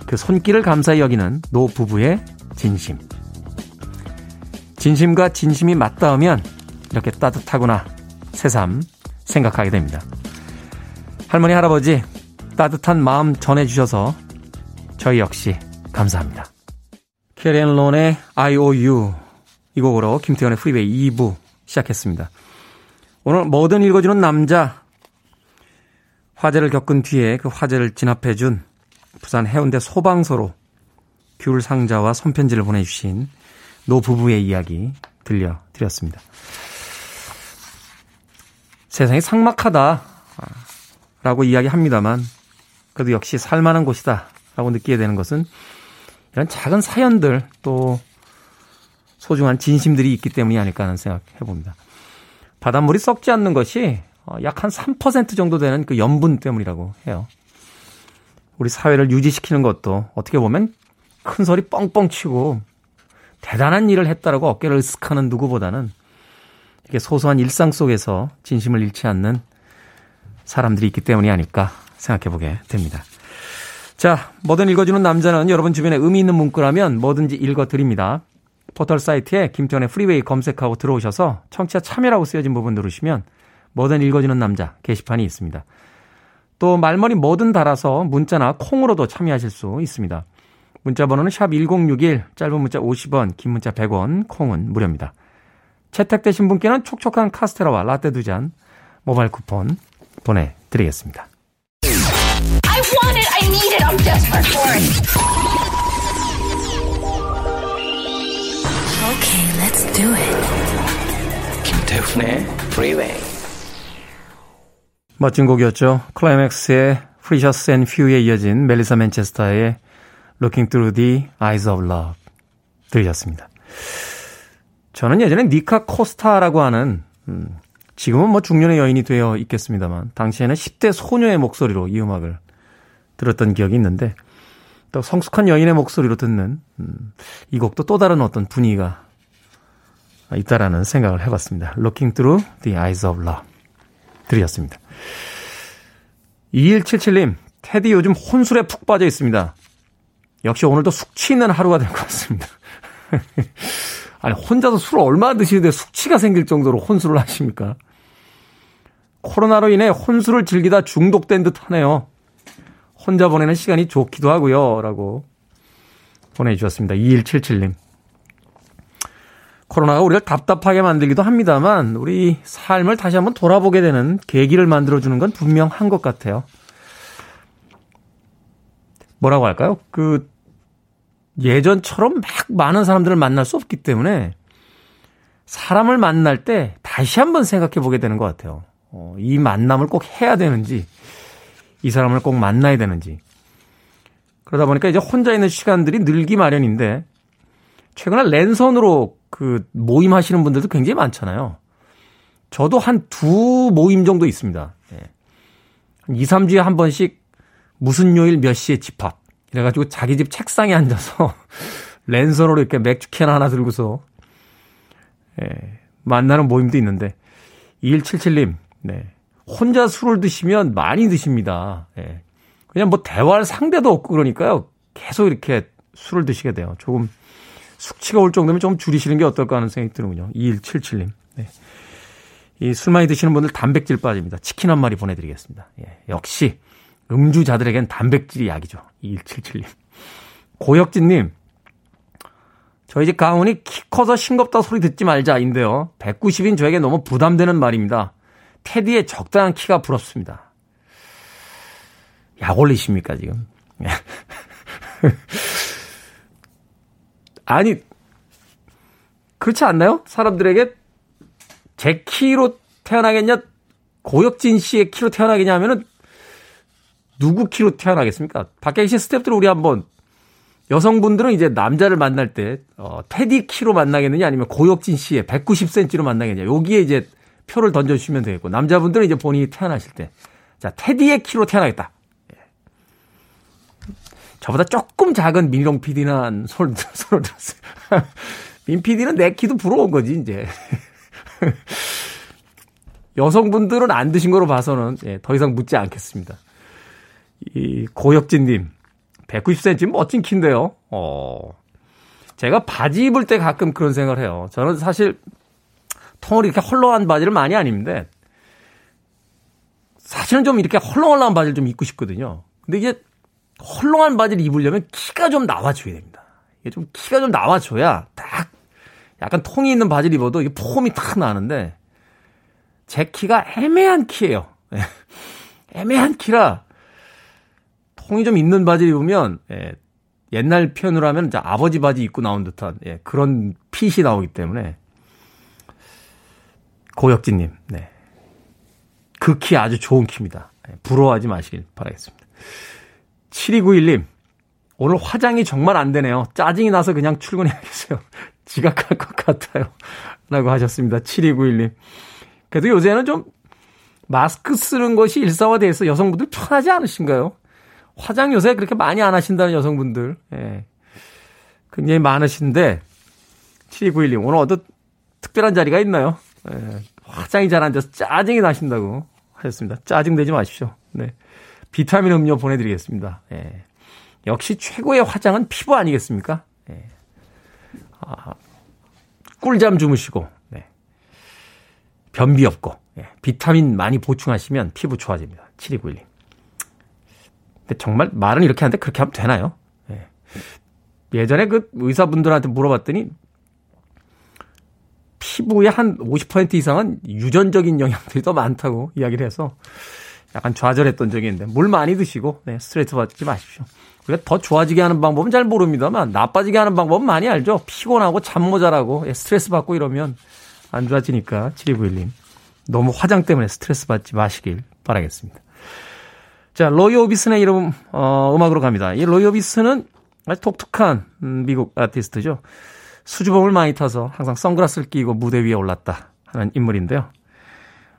그 손길을 감사히 여기는 노 부부의 진심. 진심과 진심이 맞닿으면 이렇게 따뜻하구나 새삼 생각하게 됩니다. 할머니, 할아버지, 따뜻한 마음 전해주셔서 저희 역시 감사합니다. 캐리 앤 론의 IOU 이 곡으로 김태훈의 Freeway 2부 시작했습니다. 오늘 뭐든 읽어주는 남자 화재를 겪은 뒤에 그 화재를 진압해준 부산 해운대 소방서로 귤 상자와 손편지를 보내주신 노 부부의 이야기 들려드렸습니다. 세상이 삭막하다 라고 이야기합니다만 그래도 역시 살만한 곳이다 라고 느끼게 되는 것은 이런 작은 사연들 또 소중한 진심들이 있기 때문이 아닐까 하는 생각 해봅니다. 바닷물이 썩지 않는 것이 어, 약 한 3% 정도 되는 그 염분 때문이라고 해요. 우리 사회를 유지시키는 것도 어떻게 보면 큰 소리 뻥뻥 치고 대단한 일을 했다라고 어깨를 으쓱하는 누구보다는 이게 소소한 일상 속에서 진심을 잃지 않는 사람들이 있기 때문이 아닐까 생각해 보게 됩니다. 자, 뭐든 읽어주는 남자는 여러분 주변에 의미 있는 문구라면 뭐든지 읽어드립니다. 포털 사이트에 김태훈의 Freeway 검색하고 들어오셔서 청취자 참여라고 쓰여진 부분 누르시면 뭐든 읽어주는 남자 게시판이 있습니다. 또 말머리 뭐든 달아서 문자나 콩으로도 참여하실 수 있습니다. 문자 번호는 샵 1061, 짧은 문자 50원, 긴 문자 100원, 콩은 무료입니다. 채택되신 분께는 촉촉한 카스테라와 라떼 두 잔 모바일 쿠폰 보내드리겠습니다. I want it, I need it, I'm desperate for it. Okay, let's do it. 김태훈의 Freeway. 멋진 곡이었죠. 클라이맥스의 Precious and Few에 이어진 멜리사 맨체스터의 Looking Through the Eyes of Love 들으셨습니다. 저는 예전에 니카 코스타라고 하는 음, 지금은 뭐 중년의 여인이 되어 있겠습니다만 당시에는 10대 소녀의 목소리로 이 음악을 들었던 기억이 있는데 또 성숙한 여인의 목소리로 듣는 음, 이 곡도 또 다른 어떤 분위기가 있다라는 생각을 해봤습니다. Looking Through the Eyes of Love 들으셨습니다. 2177님, 테디 요즘 혼술에 푹 빠져 있습니다. 역시 오늘도 숙취 있는 하루가 될 것 같습니다. 아니, 혼자서 술을 얼마나 드시는데 숙취가 생길 정도로 혼술을 하십니까? 코로나로 인해 혼술을 즐기다 중독된 듯 하네요. 혼자 보내는 시간이 좋기도 하고요. 라고 보내주셨습니다. 2177님. 코로나가 우리를 답답하게 만들기도 합니다만, 우리 삶을 다시 한번 돌아보게 되는 계기를 만들어주는 건 분명한 것 같아요. 뭐라고 할까요? 그, 예전처럼 막 많은 사람들을 만날 수 없기 때문에 사람을 만날 때 다시 한번 생각해 보게 되는 것 같아요. 어, 이 만남을 꼭 해야 되는지, 이 사람을 꼭 만나야 되는지. 그러다 보니까 이제 혼자 있는 시간들이 늘기 마련인데, 최근에 랜선으로 그 모임 하시는 분들도 굉장히 많잖아요. 저도 한 두 모임 정도 있습니다. 예. 2, 3주에 한 번씩 무슨 요일 몇 시에 집합. 이래가지고 자기 집 책상에 앉아서 랜선으로 이렇게 맥주 캔 하나 들고서 예, 만나는 모임도 있는데 2177님 네. 혼자 술을 드시면 많이 드십니다. 예. 그냥 뭐 대화할 상대도 없고 그러니까요. 계속 이렇게 술을 드시게 돼요. 조금 숙취가 올 정도면 좀 줄이시는 게 어떨까 하는 생각이 드는군요. 2177님. 네. 이술 많이 드시는 분들 단백질 빠집니다. 치킨 한 마리 보내드리겠습니다. 예. 역시 음주자들에겐 단백질이 약이죠. 2177님. 고혁진님. 저희 집 가훈이 키 커서 싱겁다 소리 듣지 말자인데요. 190인 저에게 너무 부담되는 말입니다. 테디의 적당한 키가 부럽습니다. 약 올리십니까, 지금? 아니, 그렇지 않나요? 사람들에게 제 키로 태어나겠냐, 고혁진 씨의 키로 태어나겠냐 하면은 누구 키로 태어나겠습니까? 밖에 계신 스탭들 우리 한번 여성분들은 이제 남자를 만날 때 어, 테디 키로 만나겠느냐 아니면 고혁진 씨의 190cm로 만나겠냐 여기에 이제 표를 던져주시면 되겠고 남자분들은 이제 본인이 태어나실 때 자 테디의 키로 태어나겠다. 예. 저보다 조금 작은 민룡 PD는 손을, 손을 들었어요. 민 PD는 내 키도 부러운 거지 이제. 여성분들은 안 드신 거로 봐서는 예, 더 이상 묻지 않겠습니다. 이 고혁진님 190cm 멋진 키인데요. 어. 제가 바지 입을 때 가끔 그런 생각을 해요. 저는 사실 통을 이렇게 헐렁한 바지를 많이 안 입는데 사실은 좀 이렇게 헐렁헐렁한 바지를 좀 입고 싶거든요. 근데 이게 헐렁한 바지를 입으려면 키가 좀 나와줘야 됩니다. 이게 좀 키가 좀 나와줘야 딱 약간 통이 있는 바지를 입어도 이게 폼이 탁 나는데 제 키가 애매한 키예요. 애매한 키라 통이 좀 있는 바지를 입으면 예, 옛날 표현으로 하면 이제 아버지 바지 입고 나온 듯한 예, 그런 핏이 나오기 때문에 고혁진님, 네. 그 키 아주 좋은 키입니다. 예, 부러워하지 마시길 바라겠습니다. 7291님, 오늘 화장이 정말 안 되네요. 짜증이 나서 그냥 출근해야겠어요. 지각할 것 같아요. 라고 하셨습니다. 7291님. 그래도 요새는 좀 마스크 쓰는 것이 일상화돼서 여성분들 편하지 않으신가요? 화장 요새 그렇게 많이 안 하신다는 여성분들, 예. 굉장히 많으신데, 7291님, 오늘 어떤 특별한 자리가 있나요? 예. 화장이 잘 안 돼서 짜증이 나신다고 하셨습니다. 짜증내지 마십시오. 네. 비타민 음료 보내드리겠습니다. 예. 역시 최고의 화장은 피부 아니겠습니까? 예. 아, 꿀잠 주무시고, 네. 변비 없고, 예. 비타민 많이 보충하시면 피부 좋아집니다. 7291님. 근데 정말 말은 이렇게 하는데 그렇게 하면 되나요? 예. 예전에 그 의사분들한테 물어봤더니 피부의 한 50% 이상은 유전적인 영향들이 더 많다고 이야기를 해서 약간 좌절했던 적이 있는데 물 많이 드시고 네, 스트레스 받지 마십시오. 우리가 더 좋아지게 하는 방법은 잘 모릅니다만 나빠지게 하는 방법은 많이 알죠. 피곤하고 잠 모자라고 예, 스트레스 받고 이러면 안 좋아지니까 7291님 너무 화장 때문에 스트레스 받지 마시길 바라겠습니다. 자, 로이 오비슨의 이름 어, 음악으로 갑니다. 이 로이 오비슨은 아주 독특한 음, 미국 아티스트죠. 수줍음을 많이 타서 항상 선글라스를 끼고 무대 위에 올랐다 하는 인물인데요.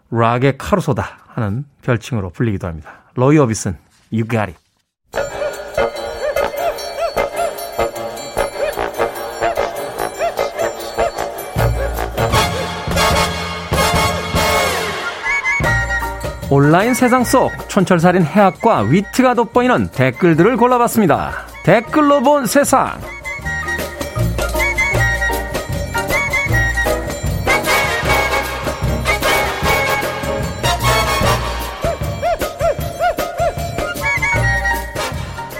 락의 카루소다 하는 별칭으로 불리기도 합니다. 로이 오비슨, You Got. 온라인 세상 속 촌철살인 해학과 위트가 돋보이는 댓글들을 골라봤습니다. 댓글로 본 세상.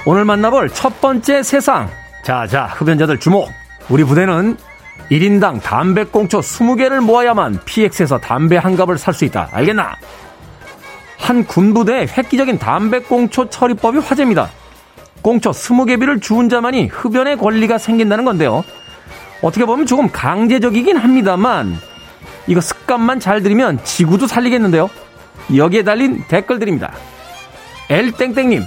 오늘 만나볼 첫 번째 세상. 자, 자, 흡연자들 주목. 우리 부대는 1인당 담배꽁초 20개를 모아야만 PX에서 담배 한 갑을 살 수 있다. 알겠나? 한 군부대의 획기적인 담배꽁초 처리법이 화제입니다. 꽁초 20개비를 주운 자만이 흡연의 권리가 생긴다는 건데요. 어떻게 보면 조금 강제적이긴 합니다만 이거 습관만 잘 들이면 지구도 살리겠는데요. 여기에 달린 댓글들입니다. 엘땡땡님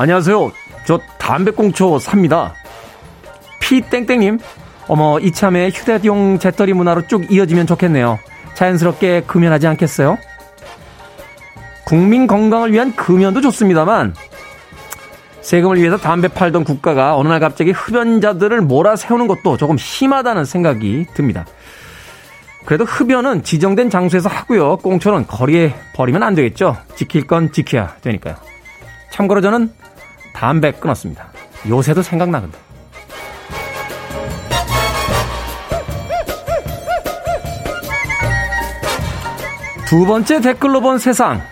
안녕하세요. 저 담배꽁초 삽니다. 피땡땡님 어머 이참에 휴대용 재떨이 문화로 쭉 이어지면 좋겠네요. 자연스럽게 금연하지 않겠어요? 국민 건강을 위한 금연도 좋습니다만 세금을 위해서 담배 팔던 국가가 어느 날 갑자기 흡연자들을 몰아세우는 것도 조금 심하다는 생각이 듭니다. 그래도 흡연은 지정된 장소에서 하고요. 꽁초는 거리에 버리면 안 되겠죠. 지킬 건 지켜야 되니까요. 참고로 저는 담배 끊었습니다. 요새도 생각나 근데. 두 번째 댓글로 본 세상.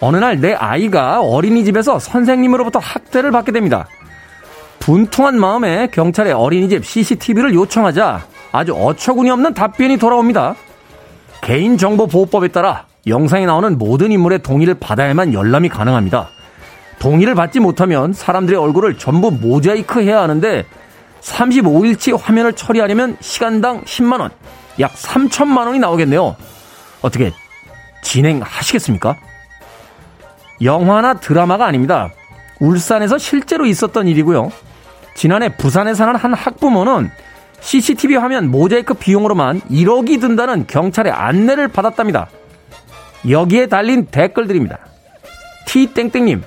어느 날 내 아이가 어린이집에서 선생님으로부터 학대를 받게 됩니다. 분통한 마음에 경찰에 어린이집 CCTV를 요청하자 아주 어처구니 없는 답변이 돌아옵니다. 개인정보보호법에 따라 영상에 나오는 모든 인물의 동의를 받아야만 열람이 가능합니다. 동의를 받지 못하면 사람들의 얼굴을 전부 모자이크 해야 하는데 35일치 화면을 처리하려면 시간당 10만원, 약 3천만원이 나오겠네요. 어떻게 진행하시겠습니까? 영화나 드라마가 아닙니다. 울산에서 실제로 있었던 일이고요. 지난해 부산에 사는 한 학부모는 CCTV 화면 모자이크 비용으로만 1억이 든다는 경찰의 안내를 받았답니다. 여기에 달린 댓글들입니다. T땡땡님,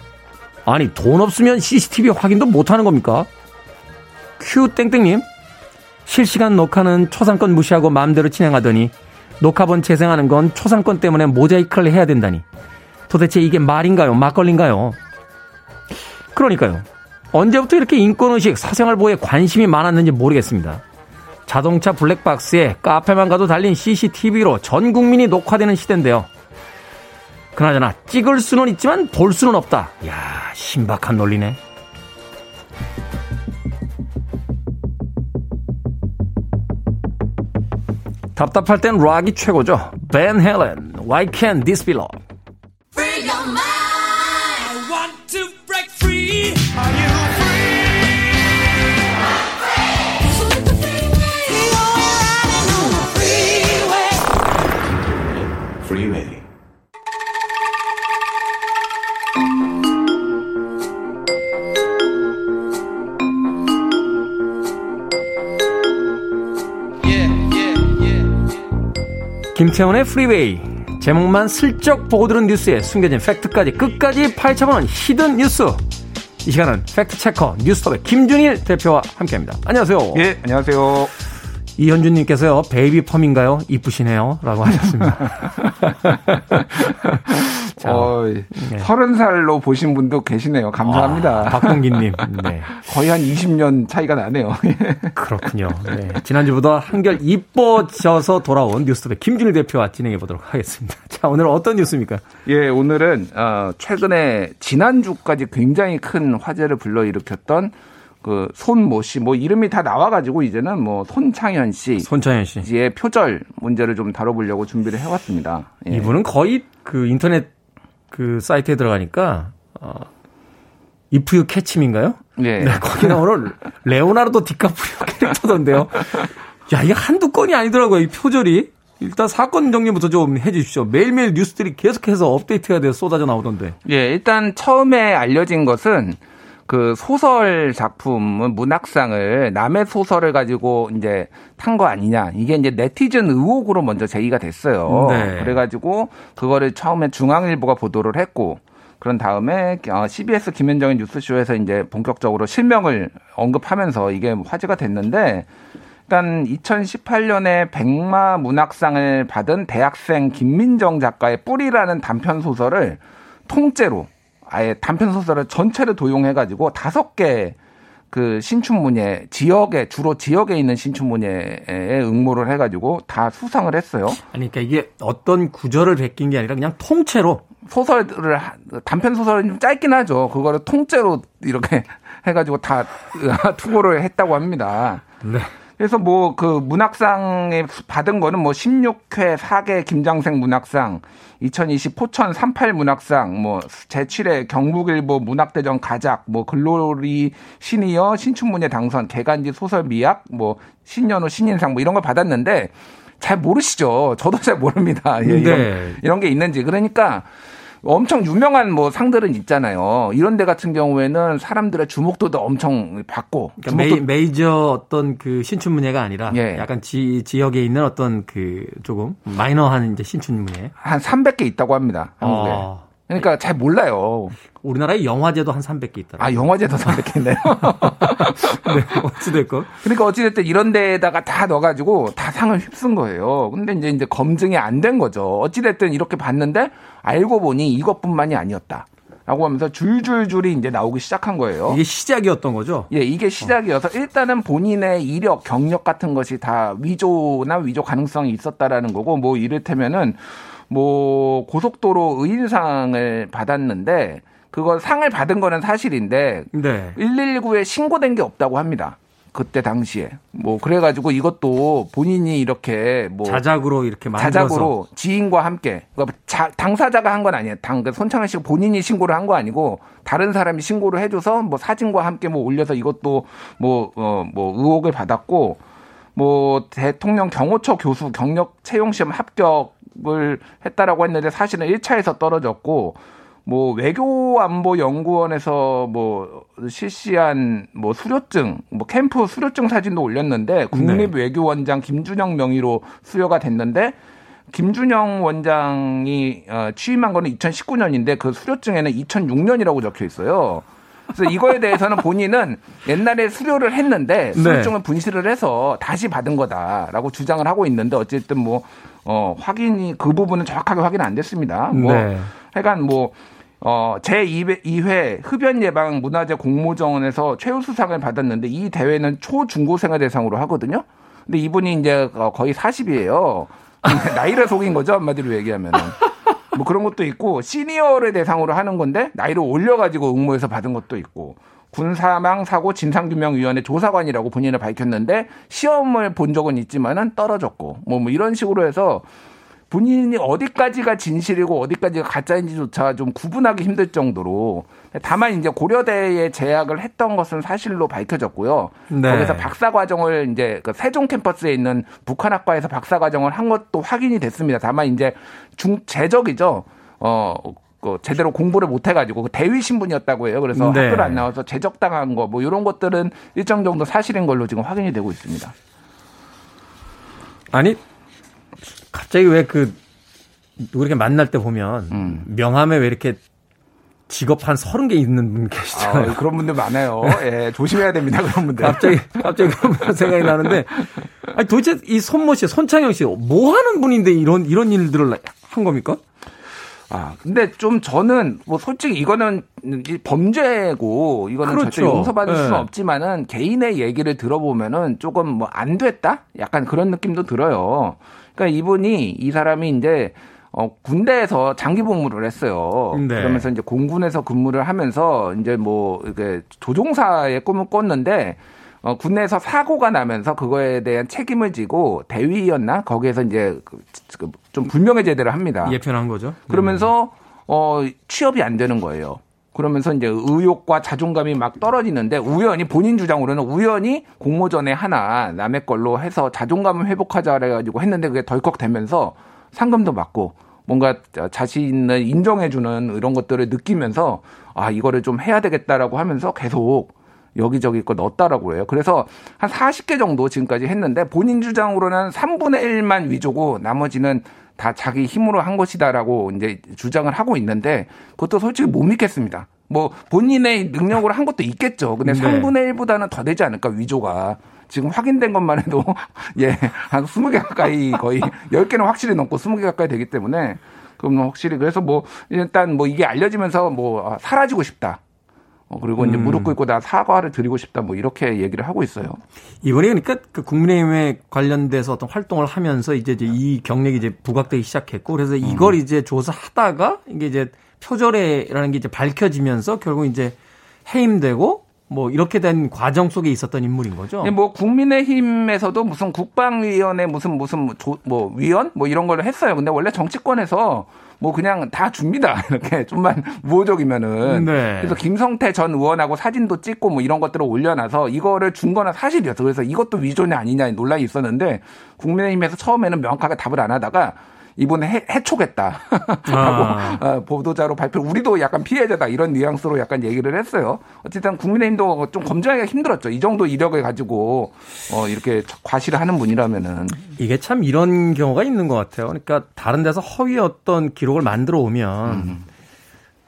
아니 돈 없으면 CCTV 확인도 못하는 겁니까? Q땡땡님, 실시간 녹화는 초상권 무시하고 마음대로 진행하더니 녹화본 재생하는 건 초상권 때문에 모자이크를 해야 된다니. 도대체 이게 말인가요? 막걸리인가요? 그러니까요. 언제부터 이렇게 인권의식, 사생활 보호에 관심이 많았는지 모르겠습니다. 자동차 블랙박스에 카페만 가도 달린 CCTV로 전 국민이 녹화되는 시대인데요. 그나저나 찍을 수는 있지만 볼 수는 없다. 야 신박한 논리네. 답답할 땐 락이 최고죠. 벤 헬렌, Why Can't This Be Love? 김태훈의 Freeway 제목만 슬쩍 보고 들은 뉴스에 숨겨진 팩트까지 끝까지 파헤쳐보는 hidden 뉴스 이 시간은 팩트체커 뉴스톱의 김준일 대표와 함께합니다. 안녕하세요. 예, 안녕하세요. 이현주님께서요, 베이비 펌인가요? 이쁘시네요. 라고 하셨습니다. 자, 어, 네. 30살로 보신 분도 계시네요. 감사합니다. 아, 박동기님. 네. 거의 한 20년 차이가 나네요. 그렇군요. 네. 지난주보다 한결 이뻐져서 돌아온 뉴스톱의 김준일 대표와 진행해 보도록 하겠습니다. 자, 오늘 어떤 뉴스입니까? 예, 오늘은, 어, 최근에 지난주까지 굉장히 큰 화제를 불러일으켰던 그 손모 씨, 뭐 이름이 다 나와가지고 이제는 뭐 손창현 씨, 손창현 씨의 표절 문제를 좀 다뤄보려고 준비를 해왔습니다. 예. 이분은 거의 그 인터넷 그 사이트에 들어가니까 어, If You Catch Me인가요? 네. 네 거기 나오는 레오나르도 디카프리오 캐릭터던데요. 야, 이게 한두 건이 아니더라고요. 이 표절이. 일단 사건 정리부터 좀 해주십시오. 매일매일 뉴스들이 계속해서 업데이트가 돼서 쏟아져 나오던데. 예, 일단 처음에 알려진 것은 그 소설 작품은 문학상을 남의 소설을 가지고 이제 탄 거 아니냐. 이게 이제 네티즌 의혹으로 먼저 제기가 됐어요. 네. 그래가지고 그거를 처음에 중앙일보가 보도를 했고 그런 다음에 CBS 어, 김현정의 뉴스쇼에서 이제 본격적으로 실명을 언급하면서 이게 화제가 됐는데 일단 2018년에 백마 문학상을 받은 대학생 김민정 작가의 뿌리라는 단편 소설을 통째로 아예 단편 소설을 전체를 도용해 가지고 다섯 개 그 신춘문예 지역에 주로 지역에 있는 신춘문예에 응모를 해가지고 다 수상을 했어요. 아니 그러니까 이게 어떤 구절을 베낀 게 아니라 그냥 통째로 소설을 단편 소설은 좀 짧긴 하죠. 그거를 통째로 이렇게 해가지고 다 투고를 했다고 합니다. 네. 그래서 뭐 그 문학상에 받은 거는 뭐 16회 4개 김장생 문학상, 2020 포천 38 문학상, 뭐 제7회 경북일보 문학대전 가작, 뭐 글로리 시니어 신춘문예 당선, 개간지 소설 미학, 뭐 신년호 신인상 뭐 이런 걸 받았는데 잘 모르시죠. 저도 잘 모릅니다. 예, 이런, 네. 이런 게 있는지. 그러니까 엄청 유명한 뭐 상들은 있잖아요. 이런 데 같은 경우에는 사람들의 주목도도 엄청 받고. 그러니까 주목도... 메이, 메이 저 어떤 그 신춘문예가 아니라 예. 약간 지, 지역에 있는 어떤 그 조금 마이너한 이제 신춘문예. 한 300개 있다고 합니다. 한국에. 아. 그러니까 잘 몰라요. 우리나라에 영화제도 한 300개 있다. 아, 영화제도 300개 있네요. 네, 어찌됐건. 그러니까 어찌됐든 이런 데다가 다 넣어가지고 다 상을 휩쓴 거예요. 근데 이제 이제 검증이 안 된 거죠. 어찌됐든 이렇게 봤는데 알고 보니 이것뿐만이 아니었다. 라고 하면서 줄줄줄이 이제 나오기 시작한 거예요. 이게 시작이었던 거죠? 예, 이게 시작이어서 일단은 본인의 이력, 경력 같은 것이 다 위조나 위조 가능성이 있었다라는 거고, 뭐 이를테면은 뭐 고속도로 의인상을 받았는데 그거 상을 받은 거는 사실인데 네. 119에 신고된 게 없다고 합니다. 그때 당시에 뭐 그래가지고 이것도 본인이 이렇게 뭐 자작으로 이렇게 만들어서 자작으로 지인과 함께 그러니까 자, 당사자가 한 건 아니에요. 당 그 손창현 씨가 본인이 신고를 한 거 아니고 다른 사람이 신고를 해줘서 뭐 사진과 함께 뭐 올려서 이것도 뭐어뭐 어, 뭐 의혹을 받았고 뭐 대통령 경호처 교수 경력 채용 시험 합격을 했다라고 했는데 사실은 1차에서 떨어졌고 뭐 외교 안보 연구원에서 뭐 실시한 뭐 수료증, 뭐 캠프 수료증 사진도 올렸는데 국립외교원장 김준영 명의로 수여가 됐는데 김준영 원장이 어, 취임한 거는 2019년인데 그 수료증에는 2006년이라고 적혀 있어요. 그래서 이거에 대해서는 본인은 옛날에 수료를 했는데 네. 수료증을 분실을 해서 다시 받은 거다라고 주장을 하고 있는데 어쨌든 뭐 어, 확인이 그 부분은 정확하게 확인 안 됐습니다. 뭐 네. 하여간 뭐 어, 제2회 흡연 예방 문화재 공모정원에서 최우수상을 받았는데 이 대회는 초중고생을 대상으로 하거든요. 근데 이분이 이제 어, 거의 40이에요. 나이를 속인 거죠, 한마디로 얘기하면은. 뭐 그런 것도 있고 시니어를 대상으로 하는 건데 나이를 올려가지고 응모해서 받은 것도 있고 군사망 사고 진상규명위원회 조사관이라고 본인을 밝혔는데 시험을 본 적은 있지만은 떨어졌고 뭐, 뭐 이런 식으로 해서 본인이 어디까지가 진실이고 어디까지가 가짜인지조차 좀 구분하기 힘들 정도로 다만 이제 고려대에 재학을 했던 것은 사실로 밝혀졌고요. 네. 거기서 박사 과정을 이제 그 세종 캠퍼스에 있는 북한학과에서 박사 과정을 한 것도 확인이 됐습니다. 다만 이제 중 재적이죠. 어. 그 제대로 공부를 못 해가지고 그 대위 신분이었다고 해요. 그래서 네. 학교를 안 나와서 재적당한 거 뭐 이런 것들은 일정 정도 사실인 걸로 지금 확인이 되고 있습니다. 아니 갑자기 왜 그 누구 이렇게 만날 때 보면 음. 명함에 왜 이렇게 직업 한 서른 개 있는 분 계시잖아요. 아, 그런 분들 많아요. 예, 조심해야 됩니다. 그런 분들. 갑자기 갑자기 그런 분 생각이 나는데 아니 도대체 이 손모 씨, 손창영 씨 뭐 하는 분인데 이런 이런 일들을 한 겁니까? 아, 근데 좀 저는 뭐 솔직히 이거는 범죄고 이거는 그렇죠. 절대 용서받을 네. 수는 없지만은 개인의 얘기를 들어보면은 조금 뭐 안 됐다? 약간 그런 느낌도 들어요. 그러니까 이분이 이 사람이 이제 어, 군대에서 장기 복무를 했어요. 네. 그러면서 이제 공군에서 근무를 하면서 이제 뭐 이게 조종사의 꿈을 꿨는데 어, 군내에서 사고가 나면서 그거에 대한 책임을 지고 대위였나 거기에서 이제 그, 그좀 불명예 제대를 합니다. 예편한 거죠. 그러면서 어, 취업이 안 되는 거예요. 그러면서 이제 의욕과 자존감이 막 떨어지는데 우연히 본인 주장으로는 우연히 공모전에 하나 남의 걸로 해서 자존감을 회복하자 그래가지고 했는데 그게 덜컥 되면서 상금도 받고 뭔가 자신을 인정해주는 이런 것들을 느끼면서 아 이거를 좀 해야 되겠다라고 하면서 계속 여기저기 거 넣었다라고 해요. 그래서 한 40개 정도 지금까지 했는데 본인 주장으로는 3분의 1만 위조고 나머지는 다 자기 힘으로 한 것이다라고 이제 주장을 하고 있는데 그것도 솔직히 못 믿겠습니다. 뭐 본인의 능력으로 한 것도 있겠죠. 근데 네. 3분의 1보다는 더 되지 않을까 위조가. 지금 확인된 것만 해도 예, 한 20개 가까이 거의 10개는 확실히 넘고 20개 가까이 되기 때문에 그럼 확실히 그래서 뭐 일단 뭐 이게 알려지면서 뭐 아, 사라지고 싶다. 어, 그리고 음. 이제 무릎 꿇고 나 사과를 드리고 싶다 뭐 이렇게 얘기를 하고 있어요. 이번에 그러니까 그 국민의힘에 관련돼서 어떤 활동을 하면서 이제, 이제 이 경력이 이제 부각되기 시작했고 그래서 음. 이걸 음. 이제 조사하다가 이게 이제 표절해라는 게 이제 밝혀지면서 결국 이제 해임되고 뭐 이렇게 된 과정 속에 있었던 인물인 거죠. 네, 뭐 국민의힘에서도 무슨 국방위원회 무슨 무슨 조, 뭐 위원 뭐 이런 걸 했어요. 근데 원래 정치권에서 뭐 그냥 다 줍니다. 이렇게 좀만 우호적이면은. 네. 그래서 김성태 전 의원하고 사진도 찍고 뭐 이런 것들을 올려놔서 이거를 준 거는 사실이었어. 그래서 이것도 위조냐 아니냐 논란이 있었는데 국민의힘에서 처음에는 명확하게 답을 안 하다가 이번에 해, 해촉했다. 라고 아. 어, 보도자로 발표. 우리도 약간 피해자다 이런 뉘앙스로 약간 얘기를 했어요. 어쨌든 국민의힘도 좀 검증하기가 힘들었죠. 이 정도 이력을 가지고 어, 이렇게 과시를 하는 분이라면은 이게 참 이런 경우가 있는 것 같아요. 그러니까 다른 데서 허위 어떤 기록을 만들어 오면 음.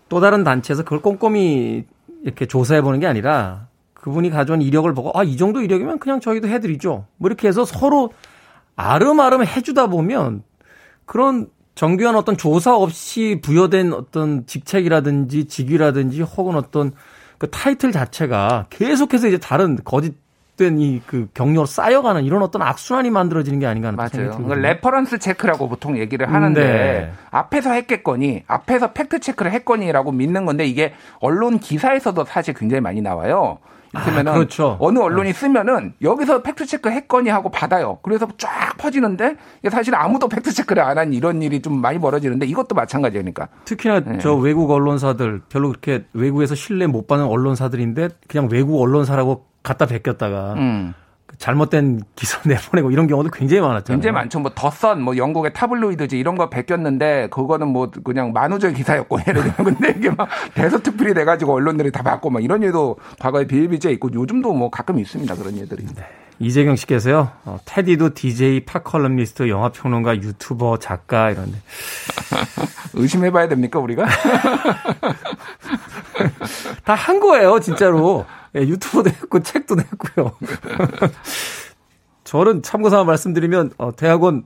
또 다른 단체에서 그걸 꼼꼼히 이렇게 조사해 보는 게 아니라 그분이 가져온 이력을 보고 아 이 정도 이력이면 그냥 저희도 해드리죠. 뭐 이렇게 해서 서로 아름아름 해주다 보면 그런 정교한 어떤 조사 없이 부여된 어떤 직책이라든지 직위라든지 혹은 어떤 그 타이틀 자체가 계속해서 이제 다른 거짓 된 이그 경력으로 쌓여가는 이런 어떤 악순환이 만들어지는 게 아닌가 하는 맞아요. 그걸 reference check라고 보통 얘기를 하는데 네. 앞에서 했겠거니 앞에서 팩트 체크를 했거니라고 믿는 건데 이게 언론 기사에서도 사실 굉장히 많이 나와요. 있으면은 아, 그렇죠. 어느 언론이 네. 쓰면은 여기서 팩트 체크 했거니 하고 받아요. 그래서 쫙 퍼지는데 사실 아무도 팩트 체크를 안 한 이런 일이 좀 많이 벌어지는데 이것도 마찬가지니까. 특히나 네. 저 외국 언론사들 별로 그렇게 외국에서 신뢰 못 받는 언론사들인데 그냥 외국 언론사라고 갖다 베꼈다가 음. 잘못된 기사 내보내고 이런 경우도 굉장히 많았잖아요. 굉장히 많죠. 뭐 The Sun, 뭐 영국의 타블로이드지 이런 거 베꼈는데 그거는 뭐 그냥 만우절 기사였고 예를 들면 근데 이게 막 대서특필이 돼가지고 언론들이 다 받고 막 이런 일도 과거에 비일비재 있고 요즘도 뭐 가끔 있습니다 그런 일들이. 네. 이재경 씨께서요. 어, 테디도 DJ, 팝컬럼니스트, 영화평론가, 유튜버, 작가 이런데 의심해봐야 됩니까 우리가? 다 한 거예요 진짜로. 예, 유튜브도 했고 책도 냈고요. 저는 참고삼아 말씀드리면 어, 대학원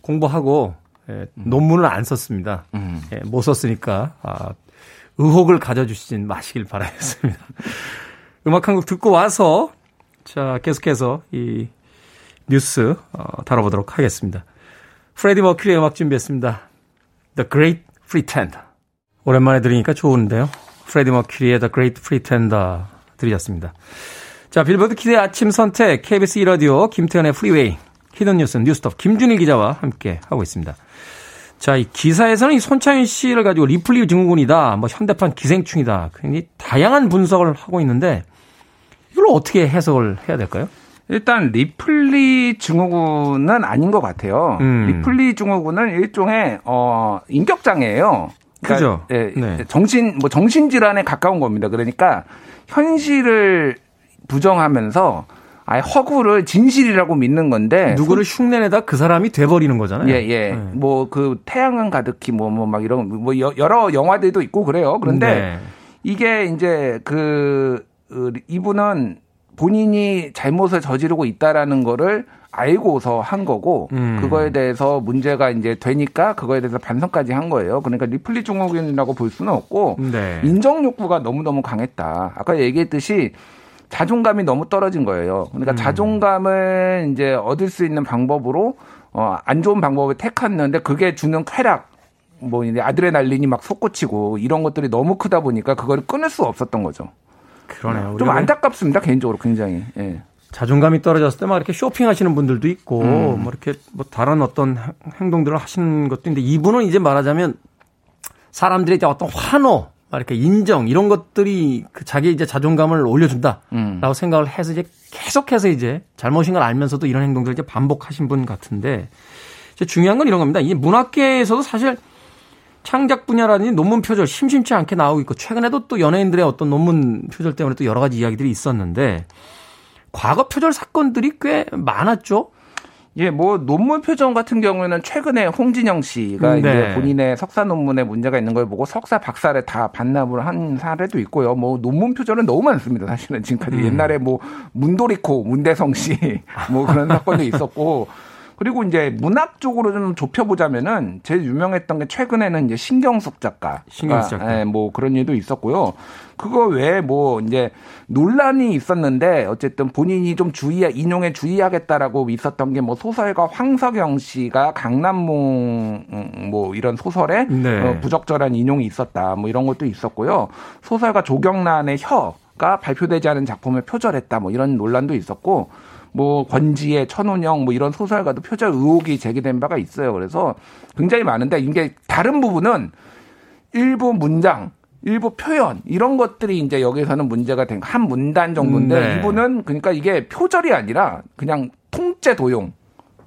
공부하고 예, 논문을 안 썼습니다. 음. 예, 못 썼으니까 아, 의혹을 가져주시진 마시길 바라겠습니다. 음악 한 곡 듣고 와서 자 계속해서 이 뉴스 어, 다뤄보도록 하겠습니다. 프레디 머큐리의 음악 준비했습니다. The Great Pretender. 오랜만에 들으니까 좋은데요. 프레디 머큐리의 The Great Pretender 들으셨습니다. 자, 빌보드 키드의 아침 선택, KBS 1라디오, 김태훈의 Freeway, hidden 뉴스, 뉴스톱, 김준일 기자와 함께 하고 있습니다. 자, 이 기사에서는 이 손창현 씨를 가지고 리플리 증후군이다, 뭐 현대판 기생충이다, 굉장히 다양한 분석을 하고 있는데, 이걸 어떻게 해석을 해야 될까요? 일단 리플리 증후군은 아닌 것 같아요. 음. 리플리 증후군은 일종의 어 인격 장애예요. 그러니까, 그죠? 예, 네. 정신 뭐 정신 질환에 가까운 겁니다. 그러니까 현실을 부정하면서 아예 허구를 진실이라고 믿는 건데 누구를 흉내내다 그 사람이 돼버리는 거잖아요. 예, 예. 네. 뭐그 태양은 가득히 뭐 뭐 막 이런 뭐 여러 영화들도 있고 그래요. 그런데 네. 이게 이제 그 이분은 본인이 잘못을 저지르고 있다라는 거를 알고서 한 거고 음. 그거에 대해서 문제가 이제 되니까 그거에 대해서 반성까지 한 거예요. 그러니까 리플리 증후군이라고 볼 수는 없고 네. 인정 욕구가 너무너무 강했다. 아까 얘기했듯이 자존감이 너무 떨어진 거예요. 그러니까 음. 자존감을 이제 얻을 수 있는 방법으로 어, 안 좋은 방법을 택했는데 그게 주는 쾌락 뭐 이제 아드레날린이 막 솟구치고 이런 것들이 너무 크다 보니까 그걸 끊을 수 없었던 거죠. 그러네요. 좀 안타깝습니다 개인적으로 굉장히. 예. 자존감이 떨어졌을 때 막 이렇게 쇼핑하시는 분들도 있고 음. 뭐 이렇게 뭐 다른 어떤 행동들을 하시는 것도 있는데 이분은 이제 말하자면 사람들의 이제 어떤 환호 이렇게 인정 이런 것들이 그 자기 이제 자존감을 올려준다라고 음. 생각을 해서 이제 계속해서 이제 잘못인 걸 알면서도 이런 행동들을 이제 반복하신 분 같은데 이제 중요한 건 이런 겁니다. 이 문학계에서도 사실 창작 분야라든지 논문 표절 심심치 않게 나오고 있고 최근에도 또 연예인들의 어떤 논문 표절 때문에 또 여러 가지 이야기들이 있었는데 과거 표절 사건들이 꽤 많았죠. 예, 뭐 논문 표정 같은 경우에는 최근에 홍진영 씨가 네. 이제 본인의 석사 논문에 문제가 있는 걸 보고 석사 박사를 다 반납을 한 사례도 있고요. 뭐 논문 표절은 너무 많습니다. 사실은 지금까지 음. 옛날에 뭐 문도리코, 문대성 씨 뭐 그런 사건도 있었고 그리고 이제 문학 쪽으로 좀 좁혀보자면은 제일 유명했던 게 최근에는 이제 신경숙 작가. 신경숙 작가. 예, 뭐 그런 일도 있었고요. 그거 외에 뭐 이제 논란이 있었는데 어쨌든 본인이 좀 주의, 인용에 주의하겠다라고 있었던 게 뭐 소설가 황석영 씨가 강남몽 음, 뭐 이런 소설에 네. 어, 부적절한 인용이 있었다. 뭐 이런 것도 있었고요. 소설가 조경란의 혀 가 발표되지 않은 작품을 표절했다. 뭐 이런 논란도 있었고 뭐 권지의 천운영 뭐 이런 소설가도 표절 의혹이 제기된 바가 있어요. 그래서 굉장히 많은데 이게 다른 부분은 일부 문장 일부 표현 이런 것들이 이제 여기서는 문제가 된 한 문단 정도인데 음, 네. 이분은 그러니까 이게 표절이 아니라 그냥 통째 도용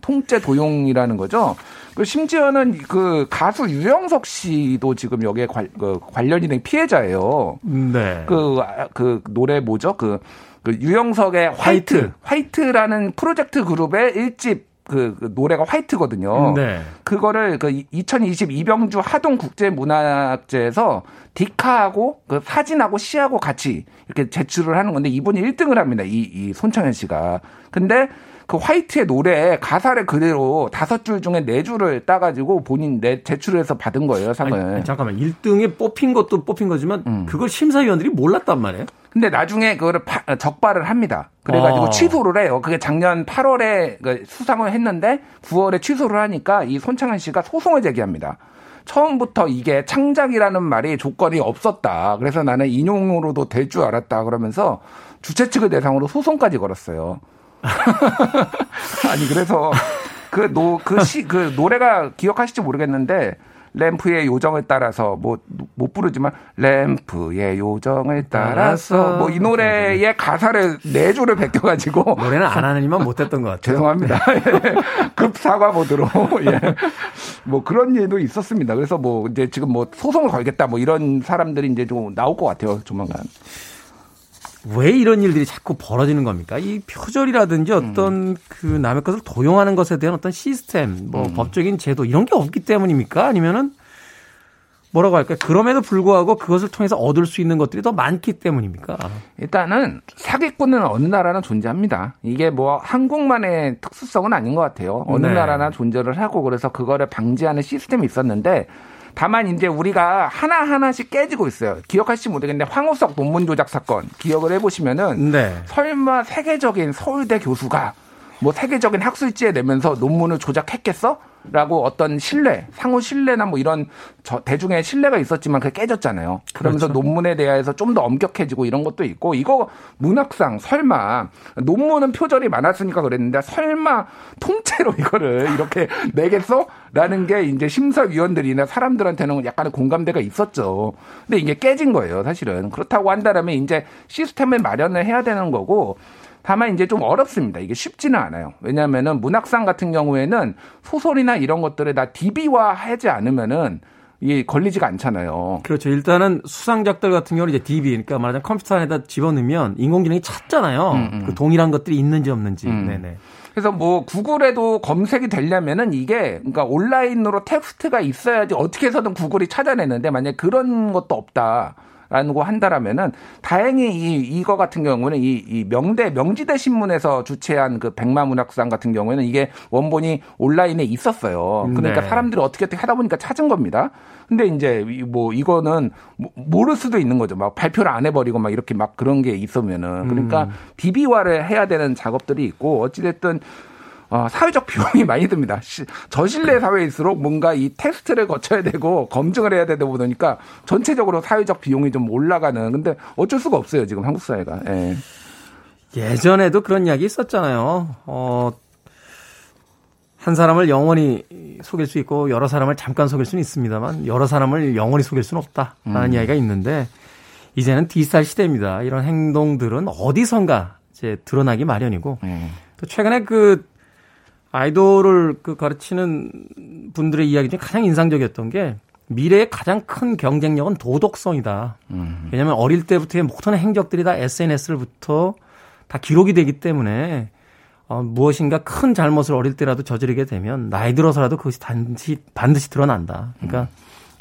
통째 도용이라는 거죠. 그 심지어는 그 가수 유영석 씨도 지금 여기에 관, 그 관련이 된 피해자예요. 네. 그, 그 노래 뭐죠? 그 그 유영석의 화이트, 화이트. 라는 프로젝트 그룹의 일집 그, 그, 노래가 화이트거든요. 네. 그거를 그 2020 이병주 하동 국제 문학제에서 디카시라고 그 사진하고 시하고 같이 이렇게 제출을 하는 건데 이분이 1등을 합니다. 이, 이 손창현 씨가. 근데 그 화이트의 노래 가사를 그대로 다섯 줄 중에 네 줄을 따가지고 본인 내 제출해서 받은 거예요 상을. 아니, 잠깐만 1등에 뽑힌 것도 뽑힌 거지만 음. 그걸 심사위원들이 몰랐단 말이에요. 근데 나중에 그거를 파, 적발을 합니다. 그래가지고 어. 취소를 해요. 그게 작년 8월에 그 수상을 했는데 9월에 취소를 하니까 이 손창현 씨가 소송을 제기합니다. 처음부터 이게 창작이라는 말이 조건이 없었다. 그래서 나는 인용으로도 될 줄 알았다. 그러면서 주최 측을 대상으로 소송까지 걸었어요. 아니 그래서 그 노 그시그 노래가 기억하실지 모르겠는데 램프의 요정을 따라서 뭐 못 부르지만 램프의 요정을 따라서 뭐 이 노래의 가사를 네 줄을 베껴가지고 노래는 안 하느니만 못했던 것 같아요. 죄송합니다. 급 사과 보드로 예. 뭐 그런 일도 있었습니다. 그래서 뭐 이제 지금 뭐 소송을 걸겠다 뭐 이런 사람들이 이제 좀 나올 것 같아요 조만간. 왜 이런 일들이 자꾸 벌어지는 겁니까? 이 표절이라든지 어떤 음. 그 남의 것을 도용하는 것에 대한 어떤 시스템, 뭐 음. 법적인 제도 이런 게 없기 때문입니까? 아니면은 뭐라고 할까요? 그럼에도 불구하고 그것을 통해서 얻을 수 있는 것들이 더 많기 때문입니까? 일단은 사기꾼은 어느 나라나 존재합니다. 이게 뭐 한국만의 특수성은 아닌 것 같아요. 어느 네. 나라나 존재를 하고 그래서 그거를 방지하는 시스템이 있었는데 다만 이제 우리가 하나하나씩 깨지고 있어요. 기억하실지 모르겠는데 황우석 논문 조작 사건 기억을 해보시면은 네. 설마 세계적인 서울대 교수가 뭐 세계적인 학술지에 내면서 논문을 조작했겠어? 라고 어떤 신뢰, 상호 신뢰나 뭐 이런 저 대중의 신뢰가 있었지만 그게 깨졌잖아요. 그러면서 그렇죠. 논문에 대해서 좀 더 엄격해지고 이런 것도 있고 이거 문학상 설마 논문은 표절이 많았으니까 그랬는데 설마 통째로 이거를 이렇게 내겠어? 라는 게 이제 심사위원들이나 사람들한테는 약간의 공감대가 있었죠. 근데 이게 깨진 거예요, 사실은. 그렇다고 한다면 이제 시스템을 마련을 해야 되는 거고 다만 이제 좀 어렵습니다. 이게 쉽지는 않아요. 왜냐하면은 문학상 같은 경우에는 소설이나 이런 것들을 다 DB화 하지 않으면은 이게 걸리지가 않잖아요. 그렇죠. 일단은 수상작들 같은 경우는 이제 DB, 그러니까 말하자면 컴퓨터 안에다 집어넣으면 인공지능이 찾잖아요. 음, 음. 그 동일한 것들이 있는지 없는지. 음. 네네. 그래서 뭐 구글에도 검색이 되려면은 이게 그러니까 온라인으로 텍스트가 있어야지 어떻게 해서든 구글이 찾아내는데 만약 그런 것도 없다. 라고 한다라면은 다행히 이 이거 같은 경우는 이, 이 명대 명지대 신문에서 주최한 그 백마 문학상 같은 경우에는 이게 원본이 온라인에 있었어요. 그러니까 네. 사람들이 어떻게 어떻게 하다 보니까 찾은 겁니다. 근데 이제 뭐 이거는 모를 수도 있는 거죠. 막 발표를 안 해버리고 막 이렇게 막 그런 게 있으면은 그러니까 음. 비비화를 해야 되는 작업들이 있고 어찌됐든 어, 사회적 비용이 많이 듭니다. 저실내 사회일수록 뭔가 이 테스트를 거쳐야 되고 검증을 해야 되다 보니까 전체적으로 사회적 비용이 좀 올라가는. 근데 어쩔 수가 없어요 지금 한국 사회가. 예. 예전에도 그런 이야기 있었잖아요. 어, 한 사람을 영원히 속일 수 있고 여러 사람을 잠깐 속일 수는 있습니다만 여러 사람을 영원히 속일 수는 없다라는 음. 이야기가 있는데 이제는 디지털 시대입니다. 이런 행동들은 어디선가 이제 드러나기 마련이고 음. 또 최근에 그 아이돌을 그 가르치는 분들의 이야기 중에 가장 인상적이었던 게 미래의 가장 큰 경쟁력은 도덕성이다. 음. 왜냐하면 어릴 때부터의 모든 행적들이 다 SNS를부터 다 기록이 되기 때문에 어, 무엇인가 큰 잘못을 어릴 때라도 저지르게 되면 나이 들어서라도 그것이 단지 반드시 드러난다. 그러니까 음.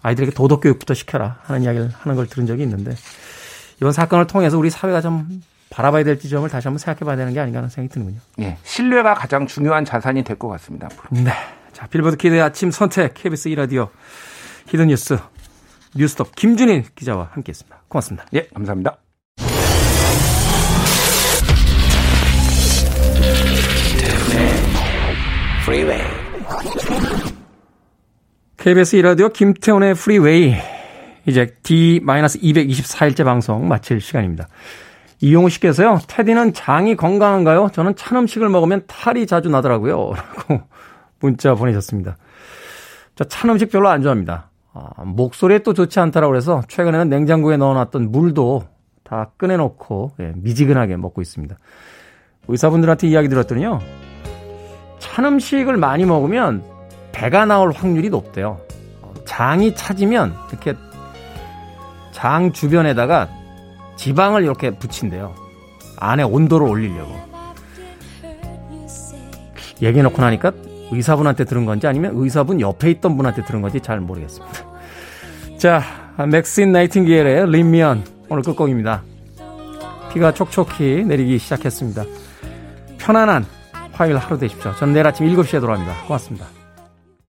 아이들에게 도덕 교육부터 시켜라 하는 이야기를 하는 걸 들은 적이 있는데 이번 사건을 통해서 우리 사회가 좀 바라봐야 될 지점을 다시 한번 생각해 봐야 되는 게 아닌가 하는 생각이 드는군요. 예. 신뢰가 가장 중요한 자산이 될 것 같습니다. 앞으로. 네. 자, 빌보드 키드의 아침 선택 KBS 2라디오 hidden 뉴스 뉴스톱 김준일 기자와 함께 했습니다. 고맙습니다. 예, 감사합니다. KBS 2라디오 김태훈의 프리웨이 이제 D-224일째 방송 마칠 시간입니다. 이용우 씨께서요. 테디는 장이 건강한가요? 저는 찬 음식을 먹으면 탈이 자주 나더라고요. 라고 문자 보내셨습니다. 저 찬 음식 별로 안 좋아합니다. 아, 목소리에 또 좋지 않다라고 해서 최근에는 냉장고에 넣어놨던 물도 다 꺼내놓고 예, 미지근하게 먹고 있습니다. 의사분들한테 이야기 들었더니요. 찬 음식을 많이 먹으면 배가 나올 확률이 높대요. 장이 차지면 이렇게 장 주변에다가 지방을 이렇게 붙인대요. 안에 온도를 올리려고. 얘기해놓고 나니까 의사분한테 들은 건지 아니면 의사분 옆에 있던 분한테 들은 건지 잘 모르겠습니다. 자, 맥신 나이팅게일의 림미언 오늘 끝곡입니다. 비가 촉촉히 내리기 시작했습니다. 편안한 화요일 하루 되십시오. 전 내일 아침 7시에 돌아옵니다. 고맙습니다.